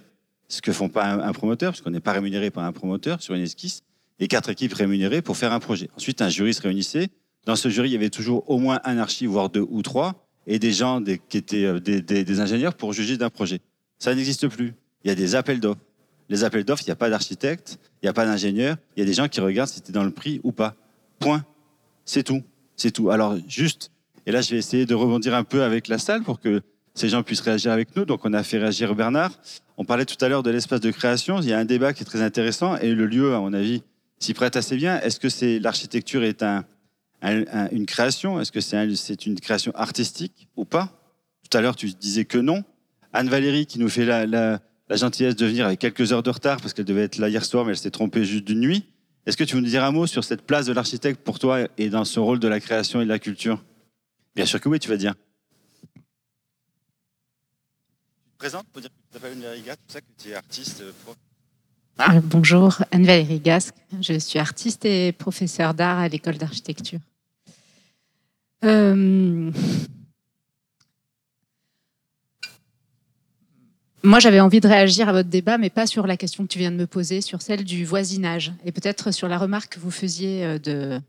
ce que font pas un, un promoteur, parce qu'on n'est pas rémunéré par un promoteur sur une esquisse, et quatre équipes rémunérées pour faire un projet. Ensuite, un jury se réunissait. Dans ce jury, il y avait toujours au moins un archi, voire deux ou trois, et des gens des- qui étaient euh, des ingénieurs pour juger d'un projet. Ça n'existe plus. Il y a des appels d'offres. Les appels d'offres, il n'y a pas d'architecte, il n'y a pas d'ingénieur, il y a des gens qui regardent si c'était dans le prix ou pas. Point. C'est tout. C'est tout. Alors, juste, et là, je vais essayer de rebondir un peu avec la salle pour que ces gens puissent réagir avec nous. Donc, on a fait réagir Bernard. On parlait tout à l'heure de l'espace de création. Il y a un débat qui est très intéressant et le lieu, à mon avis, s'y prête assez bien. Est-ce que l'architecture est un, un- un- une création? Est-ce que c'est un- c'est une création artistique ou pas? Tout à l'heure, tu disais que non. Anne-Valérie, qui nous fait la, gentillesse de venir avec quelques heures de retard parce qu'elle devait être là hier soir, mais elle s'est trompée juste d'une nuit. Est-ce que tu veux nous dire un mot sur cette place de l'architecte pour toi et dans ce rôle de la création et de la culture? Bien sûr que oui, tu vas dire. Tu te présentes pour dire que tu t'appelles Anne-Valérie ça, que tu es artiste, euh, prof Ah, bonjour, Anne-Valérie Gasque. Je suis artiste et professeure d'art à l'école d'architecture. Euh, Moi, j'avais envie de réagir à votre débat, mais pas sur la question que tu viens de me poser, sur celle du voisinage, et peut-être sur la remarque que vous faisiez euh, de,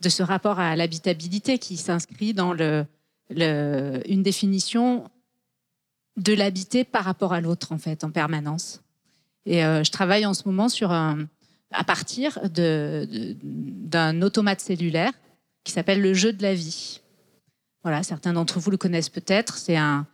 de ce rapport à l'habitabilité qui s'inscrit dans une définition de l'habiter par rapport à l'autre, en fait, en permanence. Et euh, je travaille en ce moment sur un, à partir d'un automate cellulaire qui s'appelle le jeu de la vie. Voilà, certains d'entre vous le connaissent peut-être. C'est un,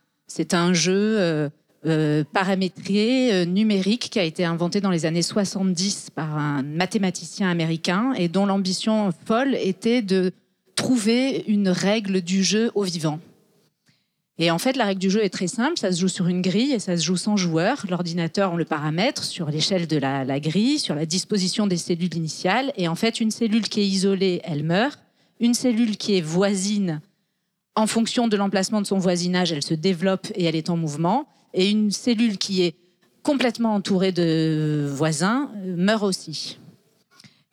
un jeu euh, euh, paramétré, euh, numérique, qui a été inventé dans les années 70 par un mathématicien américain et dont l'ambition folle était de trouver une règle du jeu au vivant. Et en fait, la règle du jeu est très simple. Ça se joue sur une grille et ça se joue sans joueur. L'ordinateur, on le paramètre sur l'échelle de la grille, sur la disposition des cellules initiales. Et en fait, une cellule qui est isolée, elle meurt. Une cellule qui est voisine, en fonction de l'emplacement de son voisinage, elle se développe et elle est en mouvement. Et une cellule qui est complètement entourée de voisins euh, meurt aussi.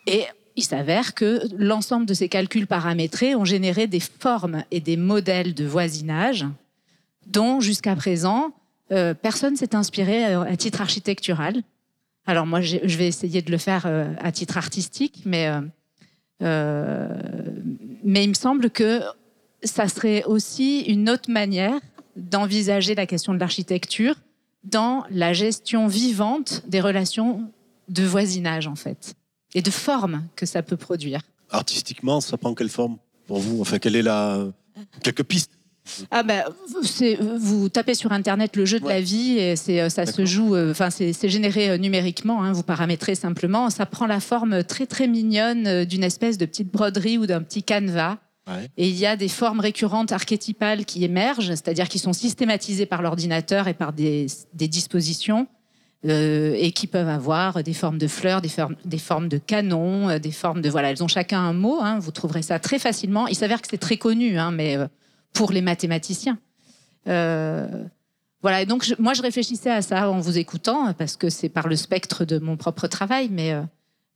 Et il s'avère que l'ensemble de ces calculs paramétrés ont généré des formes et des modèles de voisinage dont jusqu'à présent, euh, personne s'est inspiré euh, à titre architectural. Alors moi, je vais essayer de le faire euh, à titre artistique, mais, mais il me semble que ça serait aussi une autre manière d'envisager la question de l'architecture dans la gestion vivante des relations de voisinage, en fait, et de formes que ça peut produire. Artistiquement, ça prend quelle forme pour vous? Enfin, quelle est la. Quelques pistes? Ah ben, vous tapez sur internet le jeu de la vie et c'est, euh, ça se joue, euh, enfin c'est, c'est généré euh, numériquement, hein, vous paramétrez simplement, ça prend la forme très très mignonne d'une espèce de petite broderie ou d'un petit canevas. Et il y a des formes récurrentes archétypales qui émergent, c'est-à-dire qui sont systématisées par l'ordinateur et par des, dispositions, euh, et qui peuvent avoir des formes de fleurs, des formes, de canons, euh, des formes de... Voilà, elles ont chacun un mot, hein, vous trouverez ça très facilement. Il s'avère que c'est très connu, hein, mais euh, pour les mathématiciens. Voilà, et donc moi je réfléchissais à ça en vous écoutant, parce que c'est par le spectre de mon propre travail, mais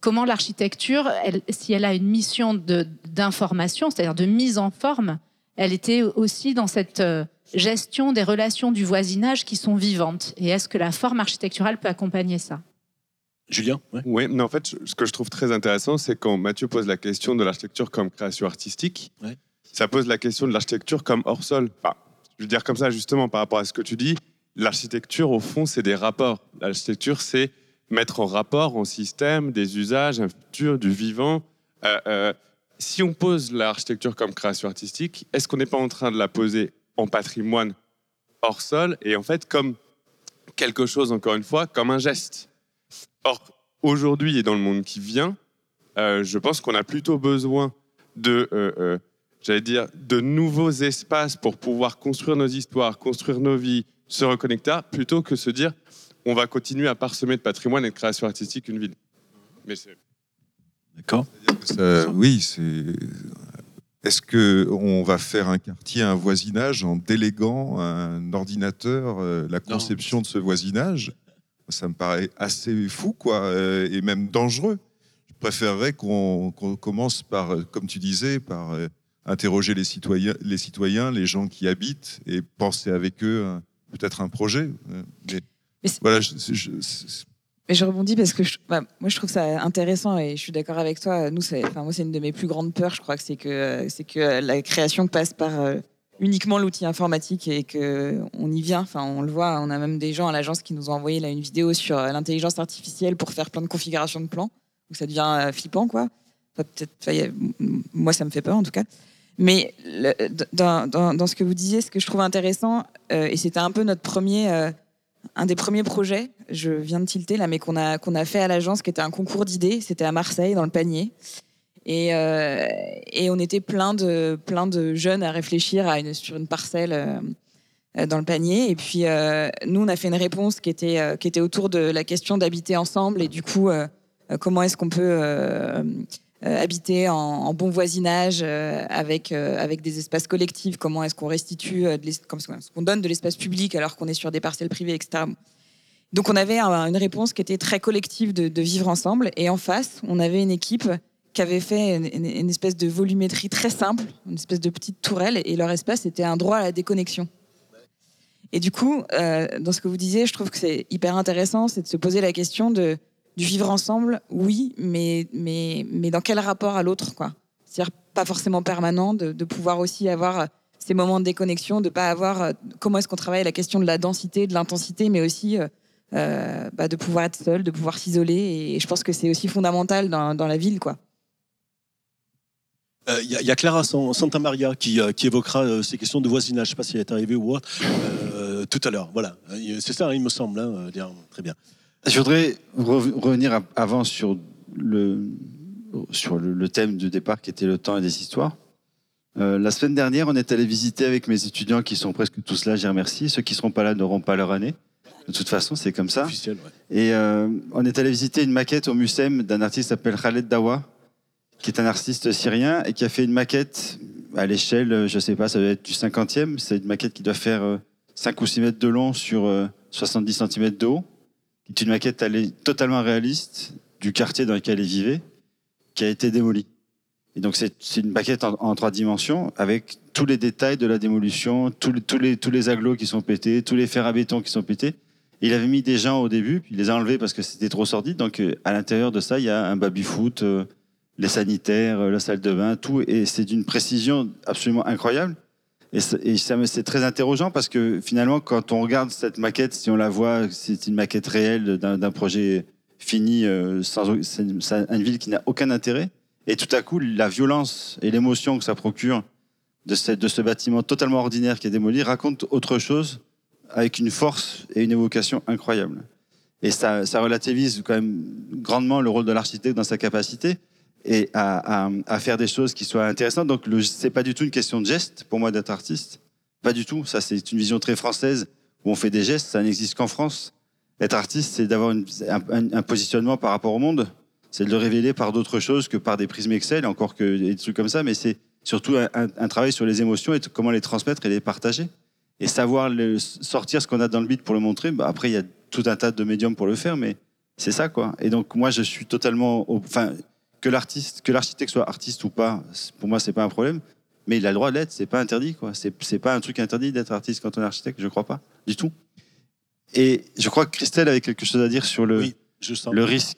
comment l'architecture, elle- si elle a une mission de- d'information, c'est-à-dire de mise en forme, elle était aussi dans cette euh, gestion des relations du voisinage qui sont vivantes. Et est-ce que la forme architecturale peut accompagner ça? Julien Oui, mais en fait, ce que je trouve très intéressant, c'est quand Mathieu pose la question de l'architecture comme création artistique, ça pose la question de l'architecture comme hors-sol. Enfin, je veux dire comme ça, justement, par rapport à ce que tu dis, l'architecture, au fond, c'est des rapports. L'architecture, c'est mettre en rapport, en système, des usages, un futur, du vivant. Euh, euh, si on pose l'architecture comme création artistique, est-ce qu'on n'est pas en train de la poser en patrimoine hors sol et en fait comme quelque chose, encore une fois, comme un geste? Or, aujourd'hui et dans le monde qui vient, euh, je pense qu'on a plutôt besoin de, j'allais dire, de nouveaux espaces pour pouvoir construire nos histoires, construire nos vies, se reconnecter, plutôt que se dire on va continuer à parsemer de patrimoine et de création artistique une ville. Mais c'est D'accord. Ça- oui, c'est. Est-ce que on va faire un quartier, un voisinage en déléguant un ordinateur euh, la conception de ce voisinage? Ça me paraît assez fou, quoi, euh, et même dangereux. Je préférerais qu'on qu'on commence par, euh, comme tu disais, par euh, interroger les citoyens, les citoyens, les gens qui habitent, et penser avec eux peut-être un projet. Mais- Voilà, je- je- c'est- Mais je rebondis parce que je- bah, moi je trouve ça intéressant et je suis d'accord avec toi. Nous, c'est, enfin, moi c'est une de mes plus grandes peurs. Je crois que c'est que euh, c'est que la création passe par euh, uniquement l'outil informatique et que on y vient. Enfin, on le voit. On a même des gens à l'agence qui nous ont envoyé là une vidéo sur euh, l'intelligence artificielle pour faire plein de configurations de plans. Donc ça devient euh, flippant, quoi. Enfin, peut-être, moi ça me fait peur en tout cas. Mais le- dans, dans- dans ce que vous disiez, ce que je trouve intéressant, euh, et c'était un peu notre premier, un des premiers projets, je viens de tilter là, mais qu'on a, a fait à l'agence, qui était un concours d'idées. C'était à Marseille, dans le panier. Et, euh, et on était plein de, plein de jeunes à réfléchir à une, sur une parcelle euh, euh, dans le panier. Et puis, nous, on a fait une réponse qui était, qui était autour de la question d'habiter ensemble. Et du coup, comment est-ce qu'on peut habiter en, bon voisinage euh, avec, euh, avec des espaces collectifs Comment est-ce qu'on restitue, euh, de l'es- comme- est-ce qu'on donne de l'espace public alors qu'on est sur des parcelles privées, etc. Donc on avait un- une réponse qui était très collective de, vivre ensemble. Et en face, on avait une équipe qui avait fait une, espèce de volumétrie très simple, une espèce de petite tourelle, et leur espace était un droit à la déconnexion. Et du coup, euh, dans ce que vous disiez, je trouve que c'est hyper intéressant, c'est de se poser la question de, du vivre ensemble, oui, mais, mais, mais dans quel rapport à l'autre, quoi? C'est-à-dire pas forcément permanent, de, pouvoir aussi avoir ces moments de déconnexion, de pas avoir euh, comment est-ce qu'on travaille la question de la densité, de l'intensité, mais aussi euh, euh, bah, de pouvoir être seul, de pouvoir s'isoler. Et je pense que c'est aussi fondamental dans, dans la ville, quoi. Euh, Il y, a- Clara San- Santa Maria qui, euh, qui évoquera euh, ces questions de voisinage. Je ne sais pas si elle est arrivée ou autre. euh, tout à l'heure. Voilà. Euh, C'est ça, il me semble. hein, euh. Très bien. Je voudrais re- revenir à- avant sur le, sur le, le thème du départ qui était le temps et des histoires. Euh, la semaine dernière, on est allé visiter avec mes étudiants qui sont presque tous là, j'ai remercié. Ceux qui ne seront pas là n'auront pas leur année. De toute façon, c'est comme ça. Officiel, ouais. Et euh, on est allé visiter une maquette au Mucem d'un artiste qui s'appelle Khaled Dawa, qui est un artiste syrien et qui a fait une maquette à l'échelle, euh, je sais pas, ça doit être du 50e. C'est une maquette qui doit faire euh, 5 ou 6 mètres de long sur euh, 70 cm de haut. C'est une maquette est totalement réaliste du quartier dans lequel il vivait, qui a été démoli. Et donc c'est une maquette en, trois dimensions avec tous les détails de la démolition, tous les, tous qui sont pétés, tous les fers à béton qui sont pétés. Il avait mis des gens au début, puis il les a enlevés parce que c'était trop sordide. Donc euh, à l'intérieur de ça, il y a un baby-foot, euh, les sanitaires, euh, la salle de bain, tout. Et c'est d'une précision absolument incroyable. Et, c'est très interrogeant parce que finalement, quand on regarde cette maquette, si on la voit, c'est une maquette réelle d'un projet fini, euh, sans une, ville qui n'a aucun intérêt. Et tout à coup, la violence et l'émotion que ça procure de ce bâtiment totalement ordinaire qui est démoli raconte autre chose avec une force et une évocation incroyable. Et ça, ça relativise quand même grandement le rôle de l'architecte dans sa capacité et à, faire des choses qui soient intéressantes. Donc, c'est pas du tout une question de geste pour moi d'être artiste. Pas du tout. Ça, c'est une vision très française où on fait des gestes. Ça n'existe qu'en France. Être artiste, c'est d'avoir un, positionnement par rapport au monde. C'est de le révéler par d'autres choses que par des prismes Excel, encore que des trucs comme ça. Mais c'est surtout un, travail sur les émotions et comment les transmettre et les partager. Et savoir sortir ce qu'on a dans le beat pour le montrer. Bah, après, il y a tout un tas de médiums pour le faire, mais c'est ça, quoi. Et donc, moi, je suis totalement. au- que l'artiste, que l'architecte soit artiste ou pas, pour moi, c'est pas un problème. Mais il a le droit d'être, c'est pas interdit, quoi. C'est, c'est pas un truc interdit d'être artiste quand on est architecte, je crois pas, du tout. Et je crois que Christelle avait quelque chose à dire sur le, le risque.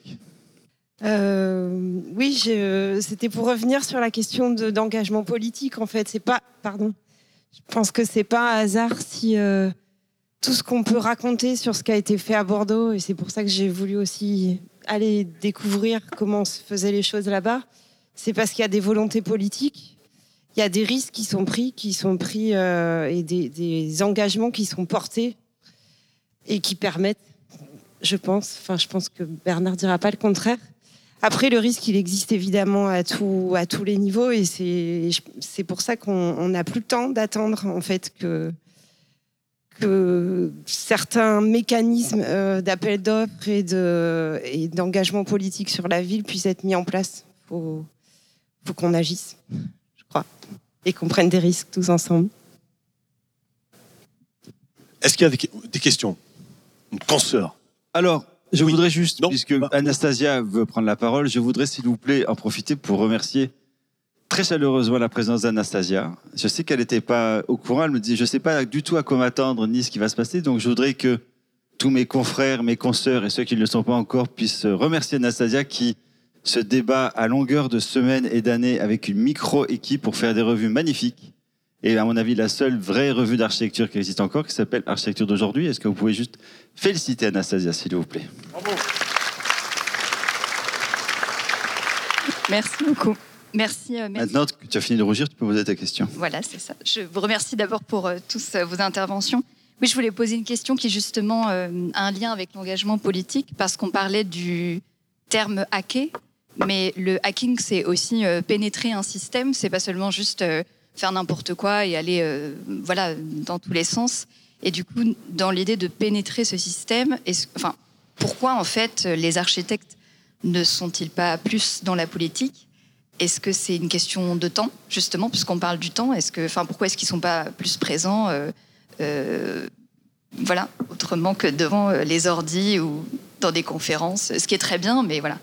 Euh, oui, je- c'était pour revenir sur la question de- d'engagement politique. En fait, c'est pas, pardon, je pense que c'est pas un hasard si euh, tout ce qu'on peut raconter sur ce qui a été fait à Bordeaux, et c'est pour ça que j'ai voulu aussi aller découvrir comment se faisaient les choses là-bas. C'est parce qu'il y a des volontés politiques, il y a des risques qui sont pris, qui sont pris euh, et des, engagements qui sont portés et qui permettent, je pense, enfin, je pense que Bernard dira pas le contraire. Après, le risque, il existe évidemment à, tout, à tous les niveaux et c'est pour ça qu'on on n'a plus le temps d'attendre en fait que, que certains mécanismes euh, d'appel d'offres et de- et d'engagement politique sur la ville puissent être mis en place. Il faut, faut qu'on agisse, je crois, et qu'on prenne des risques tous ensemble. Est-ce qu'il y a des, des questions? Une consoeur. Alors, je voudrais juste, puisque Anastasia veut prendre la parole, je voudrais s'il vous plaît en profiter pour remercier très chaleureusement la présence d'Anastasia. Je sais qu'elle n'était pas au courant, elle me dit, je ne sais pas du tout à quoi m'attendre ni ce qui va se passer, donc je voudrais que tous mes confrères, mes consoeurs et ceux qui ne le sont pas encore puissent remercier Anastasia qui se débat à longueur de semaines et d'années avec une micro-équipe pour faire des revues magnifiques. Et à mon avis, la seule vraie revue d'architecture qui existe encore, qui s'appelle Architecture d'aujourd'hui. Est-ce que vous pouvez juste féliciter Anastasia, s'il vous plaît? Merci beaucoup. Merci, euh, Maintenant que tu as fini de rougir, tu peux poser ta question. Voilà, c'est ça. Je vous remercie d'abord pour euh, tous euh, vos interventions. Oui, je voulais poser une question qui justement a un lien avec l'engagement politique parce qu'on parlait du terme hacker, mais le hacking c'est aussi pénétrer un système. C'est pas seulement juste faire n'importe quoi et aller voilà dans tous les sens. Et du coup, dans l'idée de pénétrer ce système, enfin, pourquoi en fait les architectes ne sont-ils pas plus dans la politique est-ce que c'est une question de temps, justement, puisqu'on parle du temps? Est-ce que, enfin, pourquoi est-ce qu'ils sont pas plus présents, euh, euh, voilà, autrement que devant euh, les ordis ou dans des conférences, ce qui est très bien, mais voilà.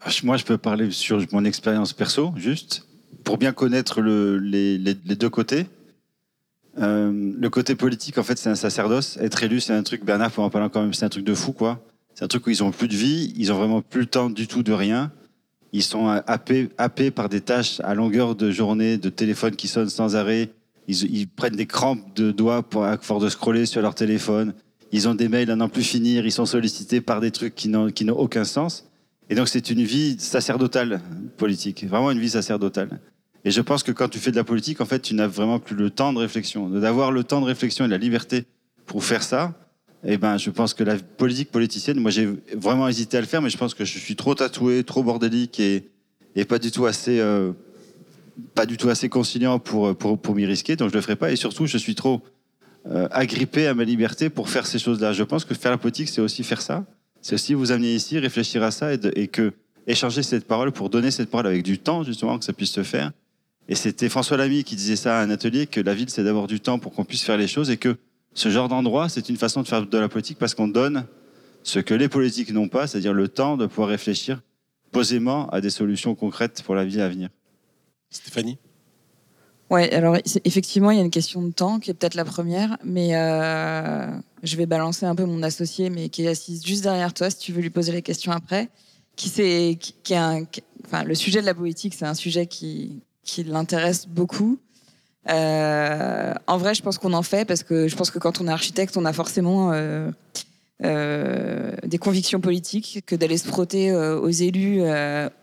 Ah, moi, je peux parler sur mon expérience perso, juste pour bien connaître les, deux côtés. le côté politique, en fait, c'est un sacerdoce. Être élu, c'est un truc. Bernard, pour en parler quand même, c'est un truc de fou, quoi. C'est un truc où ils ont plus de vie, ils ont vraiment plus le temps du tout de rien. Ils sont happés, par des tâches à longueur de journée, de téléphone qui sonnent sans arrêt. Ils, prennent des crampes de doigts pour, à force de scroller sur leur téléphone. Ils ont des mails à n'en plus finir. Ils sont sollicités par des trucs qui n'ont aucun sens. Et donc, c'est une vie sacerdotale politique. Vraiment une vie sacerdotale. Et je pense que quand tu fais de la politique, en fait, tu n'as vraiment plus le temps de réflexion. D'avoir le temps de réflexion et la liberté pour faire ça, eh ben, je pense que la politique politicienne, moi j'ai vraiment hésité à le faire, mais je pense que je suis trop tatoué, trop bordélique et, et pas du tout assez, euh, pas du tout assez conciliant pour, pour, pour m'y risquer, donc je le ferai pas. Et surtout, je suis trop euh, agrippé à ma liberté pour faire ces choses-là. Je pense que faire la politique, c'est aussi faire ça. C'est aussi vous amener ici, réfléchir à ça et, et, que échanger cette parole pour donner cette parole avec du temps, justement, que ça puisse se faire. Et c'était François Lamy qui disait ça à un atelier, que la ville, c'est d'avoir du temps pour qu'on puisse faire les choses et que ce genre d'endroit, c'est une façon de faire de la politique parce qu'on donne ce que les politiques n'ont pas, c'est-à-dire le temps de pouvoir réfléchir posément à des solutions concrètes pour la vie à venir. Stéphanie? Ouais, alors effectivement, il y a une question de temps qui est peut-être la première, mais euh, je vais balancer un peu mon associé, mais qui est assise juste derrière toi, si tu veux lui poser la question après. Qui, c'est, qui, un, enfin, le sujet de la politique, c'est un sujet qui, qui l'intéresse beaucoup. Euh, en vrai, je pense qu'on en fait parce que je pense que quand on est architecte, on a forcément euh, euh, des convictions politiques, que d'aller se frotter aux élus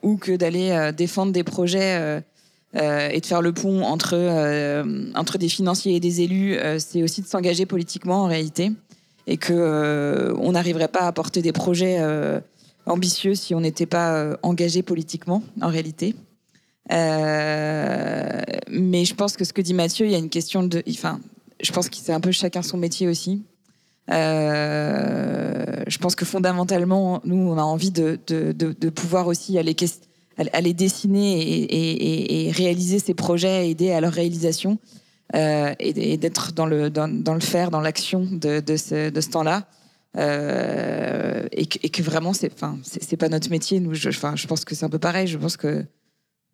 ou que d'aller défendre des projets et de faire le pont entre, entre des financiers et des élus, c'est aussi de s'engager politiquement en réalité. Et qu'on on n'arriverait pas à porter des projets ambitieux si on n'était pas engagé politiquement en réalité. Euh, mais je pense que ce que dit Mathieu, il y a une question de. Enfin, je pense que c'est un peu chacun son métier aussi. Euh, je pense que fondamentalement, nous, on a envie de, de, de, pouvoir aussi aller, aller dessiner et, et, réaliser ces projets, aider à leur réalisation euh, et, d'être dans le, dans, dans, le faire, dans l'action de, ce, de ce temps-là. Et, que, vraiment, c'est, enfin, c'est, pas notre métier. Nous, je, je pense que c'est un peu pareil. Je pense que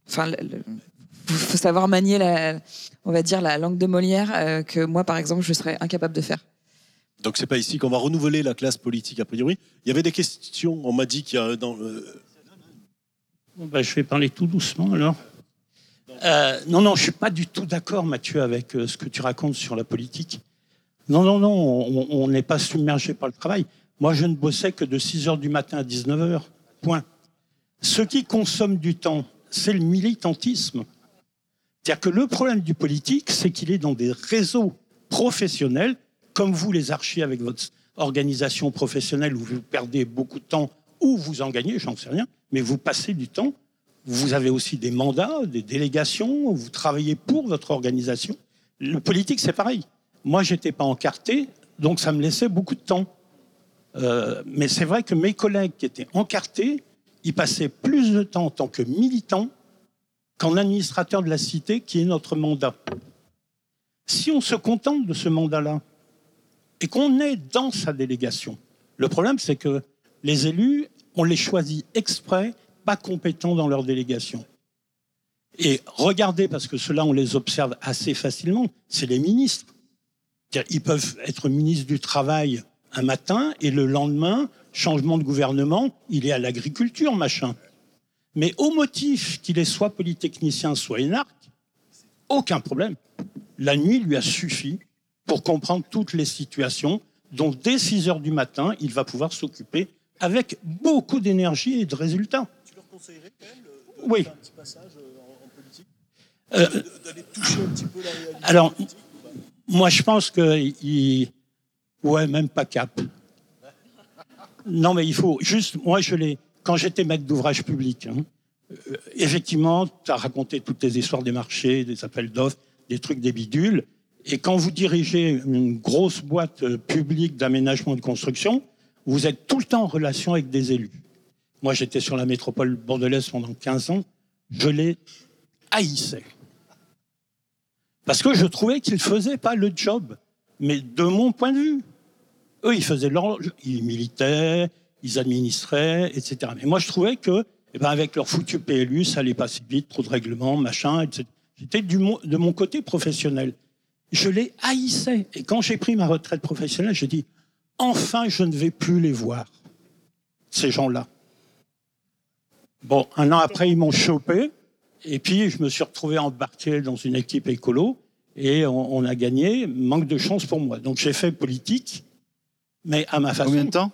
Enfin, il faut savoir manier la, on va dire la langue de Molière euh, que moi, par exemple, je serais incapable de faire. Donc c'est pas ici qu'on va renouveler la classe politique a priori. Il y avait des questions. On m'a dit qu'il y a dans. Ben, je vais parler tout doucement alors. Euh, non, non, je suis pas du tout d'accord, Mathieu, avec euh, ce que tu racontes sur la politique. Non, non, non, on n'est pas submergé par le travail. Moi, je ne bossais que de 6 h du matin à 19 h Point. Ce qui consomme du temps, c'est le militantisme. C'est-à-dire que le problème du politique, c'est qu'il est dans des réseaux professionnels, comme vous les archis avec votre organisation professionnelle où vous perdez beaucoup de temps ou vous en gagnez, j'en sais rien, mais vous passez du temps. Vous avez aussi des mandats, des délégations, vous travaillez pour votre organisation. Le politique, c'est pareil. Moi, j'étais pas encarté, donc ça me laissait beaucoup de temps. Euh, mais c'est vrai que mes collègues qui étaient encartés, il passait plus de temps en tant que militant qu'en administrateur de la cité, qui est notre mandat. Si on se contente de ce mandat-là et qu'on est dans sa délégation, le problème c'est que les élus, on les choisit exprès, pas compétents dans leur délégation. Et regardez, parce que cela on les observe assez facilement, c'est les ministres. Ils peuvent être ministre du Travail un matin et le lendemain, changement de gouvernement, il est à l'agriculture, machin. Mais au motif qu'il est soit polytechnicien, soit énarque, aucun problème. La nuit lui a suffi pour comprendre toutes les situations. dont dès 6 heures du matin, il va pouvoir s'occuper avec beaucoup d'énergie et de résultats. Tu leur conseillerais quand même oui. un petit passage en, politique euh, D'aller toucher un petit peu la réalité Alors, moi, je pense que. Il... Ouais, même pas cap. Non, mais il faut. Juste, moi, je l'ai. Quand j'étais maître d'ouvrage public, hein, euh, effectivement, tu as raconté toutes les histoires des marchés, des appels d'offres, des trucs, des bidules. Et quand vous dirigez une grosse boîte euh, publique d'aménagement de construction, vous êtes tout le temps en relation avec des élus. Moi, j'étais sur la métropole bordelaise pendant 15 ans. Je les haïssais. Parce que je trouvais qu'ils ne faisaient pas le job. Mais de mon point de vue, eux, ils faisaient leur, ils militaient, ils administraient, etc. Mais moi, je trouvais que, eh ben, avec leur foutu PLU, ça allait pas si vite, trop de règlements, machin, etc. J'étais de mon côté professionnel. Je les haïssais. Et quand j'ai pris ma retraite professionnelle, j'ai dit, enfin, je ne vais plus les voir, ces gens-là. Bon, un an après, ils m'ont chopé. Et puis, je me suis retrouvé embarqué dans une équipe écolo. Et on, on a gagné. Manque de chance pour moi. Donc, j'ai fait politique, mais à ma façon. Combien de temps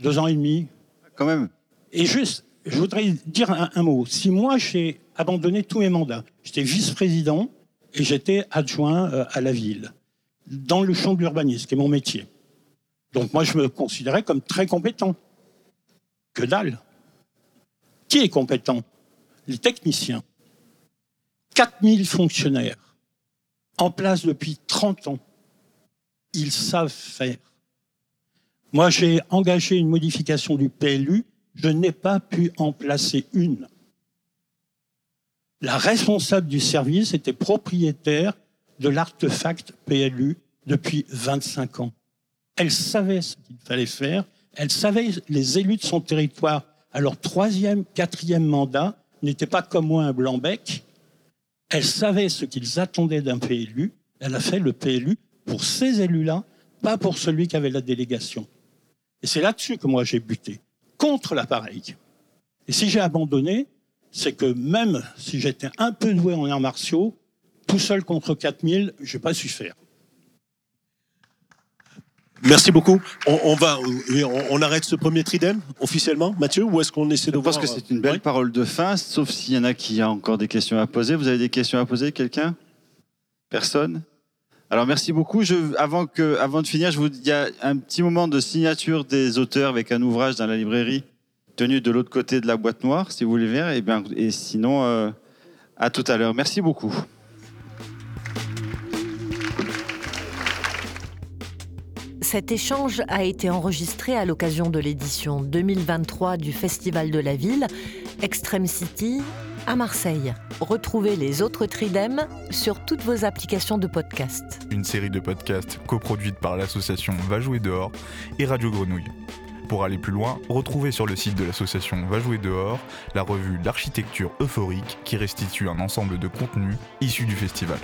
Deux ans et demi. Quand même. Et juste, je voudrais dire un, mot. Si moi, j'ai abandonné tous mes mandats, j'étais vice-président et j'étais adjoint euh, à la ville, dans le champ de l'urbanisme, qui est mon métier. Donc moi, je me considérais comme très compétent. Que dalle. Qui est compétent? Les techniciens. 4000 fonctionnaires, en place depuis 30 ans. Ils savent faire. Moi, j'ai engagé une modification du PLU je n'ai pas pu en placer une. La responsable du service était propriétaire de l'artefact PLU depuis 25 ans. Elle savait ce qu'il fallait faire, elle savait les élus de son territoire à leur troisième, quatrième mandat n'étaient pas comme moi un blanc-bec. Elle savait ce qu'ils attendaient d'un PLU. Elle a fait le PLU pour ces élus-là, pas pour celui qui avait la délégation. Et c'est là-dessus que moi j'ai buté contre l'appareil. Et si j'ai abandonné, c'est que même si j'étais un peu doué en arts martiaux, tout seul contre 4000, je n'ai pas su faire. Merci beaucoup. On, va, on, arrête ce premier tridème officiellement, Mathieu, ou est-ce qu'on essaie de Je pense que c'est une belle parole de fin, sauf s'il y en a qui ont encore des questions à poser. Vous avez des questions à poser, quelqu'un? Personne? Alors merci beaucoup. avant, de finir, je vous, il y a un petit moment de signature des auteurs avec un ouvrage dans la librairie tenu de l'autre côté de la boîte noire, si vous voulez voir. Et, bien, et sinon, euh, à tout à l'heure. Merci beaucoup. Cet échange a été enregistré à l'occasion de l'édition 2023 du Festival de la Ville, Extreme City, à Marseille. Retrouvez les autres Tridem sur toutes vos applications de podcast. Une série de podcasts coproduite par l'association Va jouer dehors et Radio Grenouille. Pour aller plus loin, retrouvez sur le site de l'association Va jouer dehors la revue L'architecture euphorique qui restitue un ensemble de contenus issus du festival.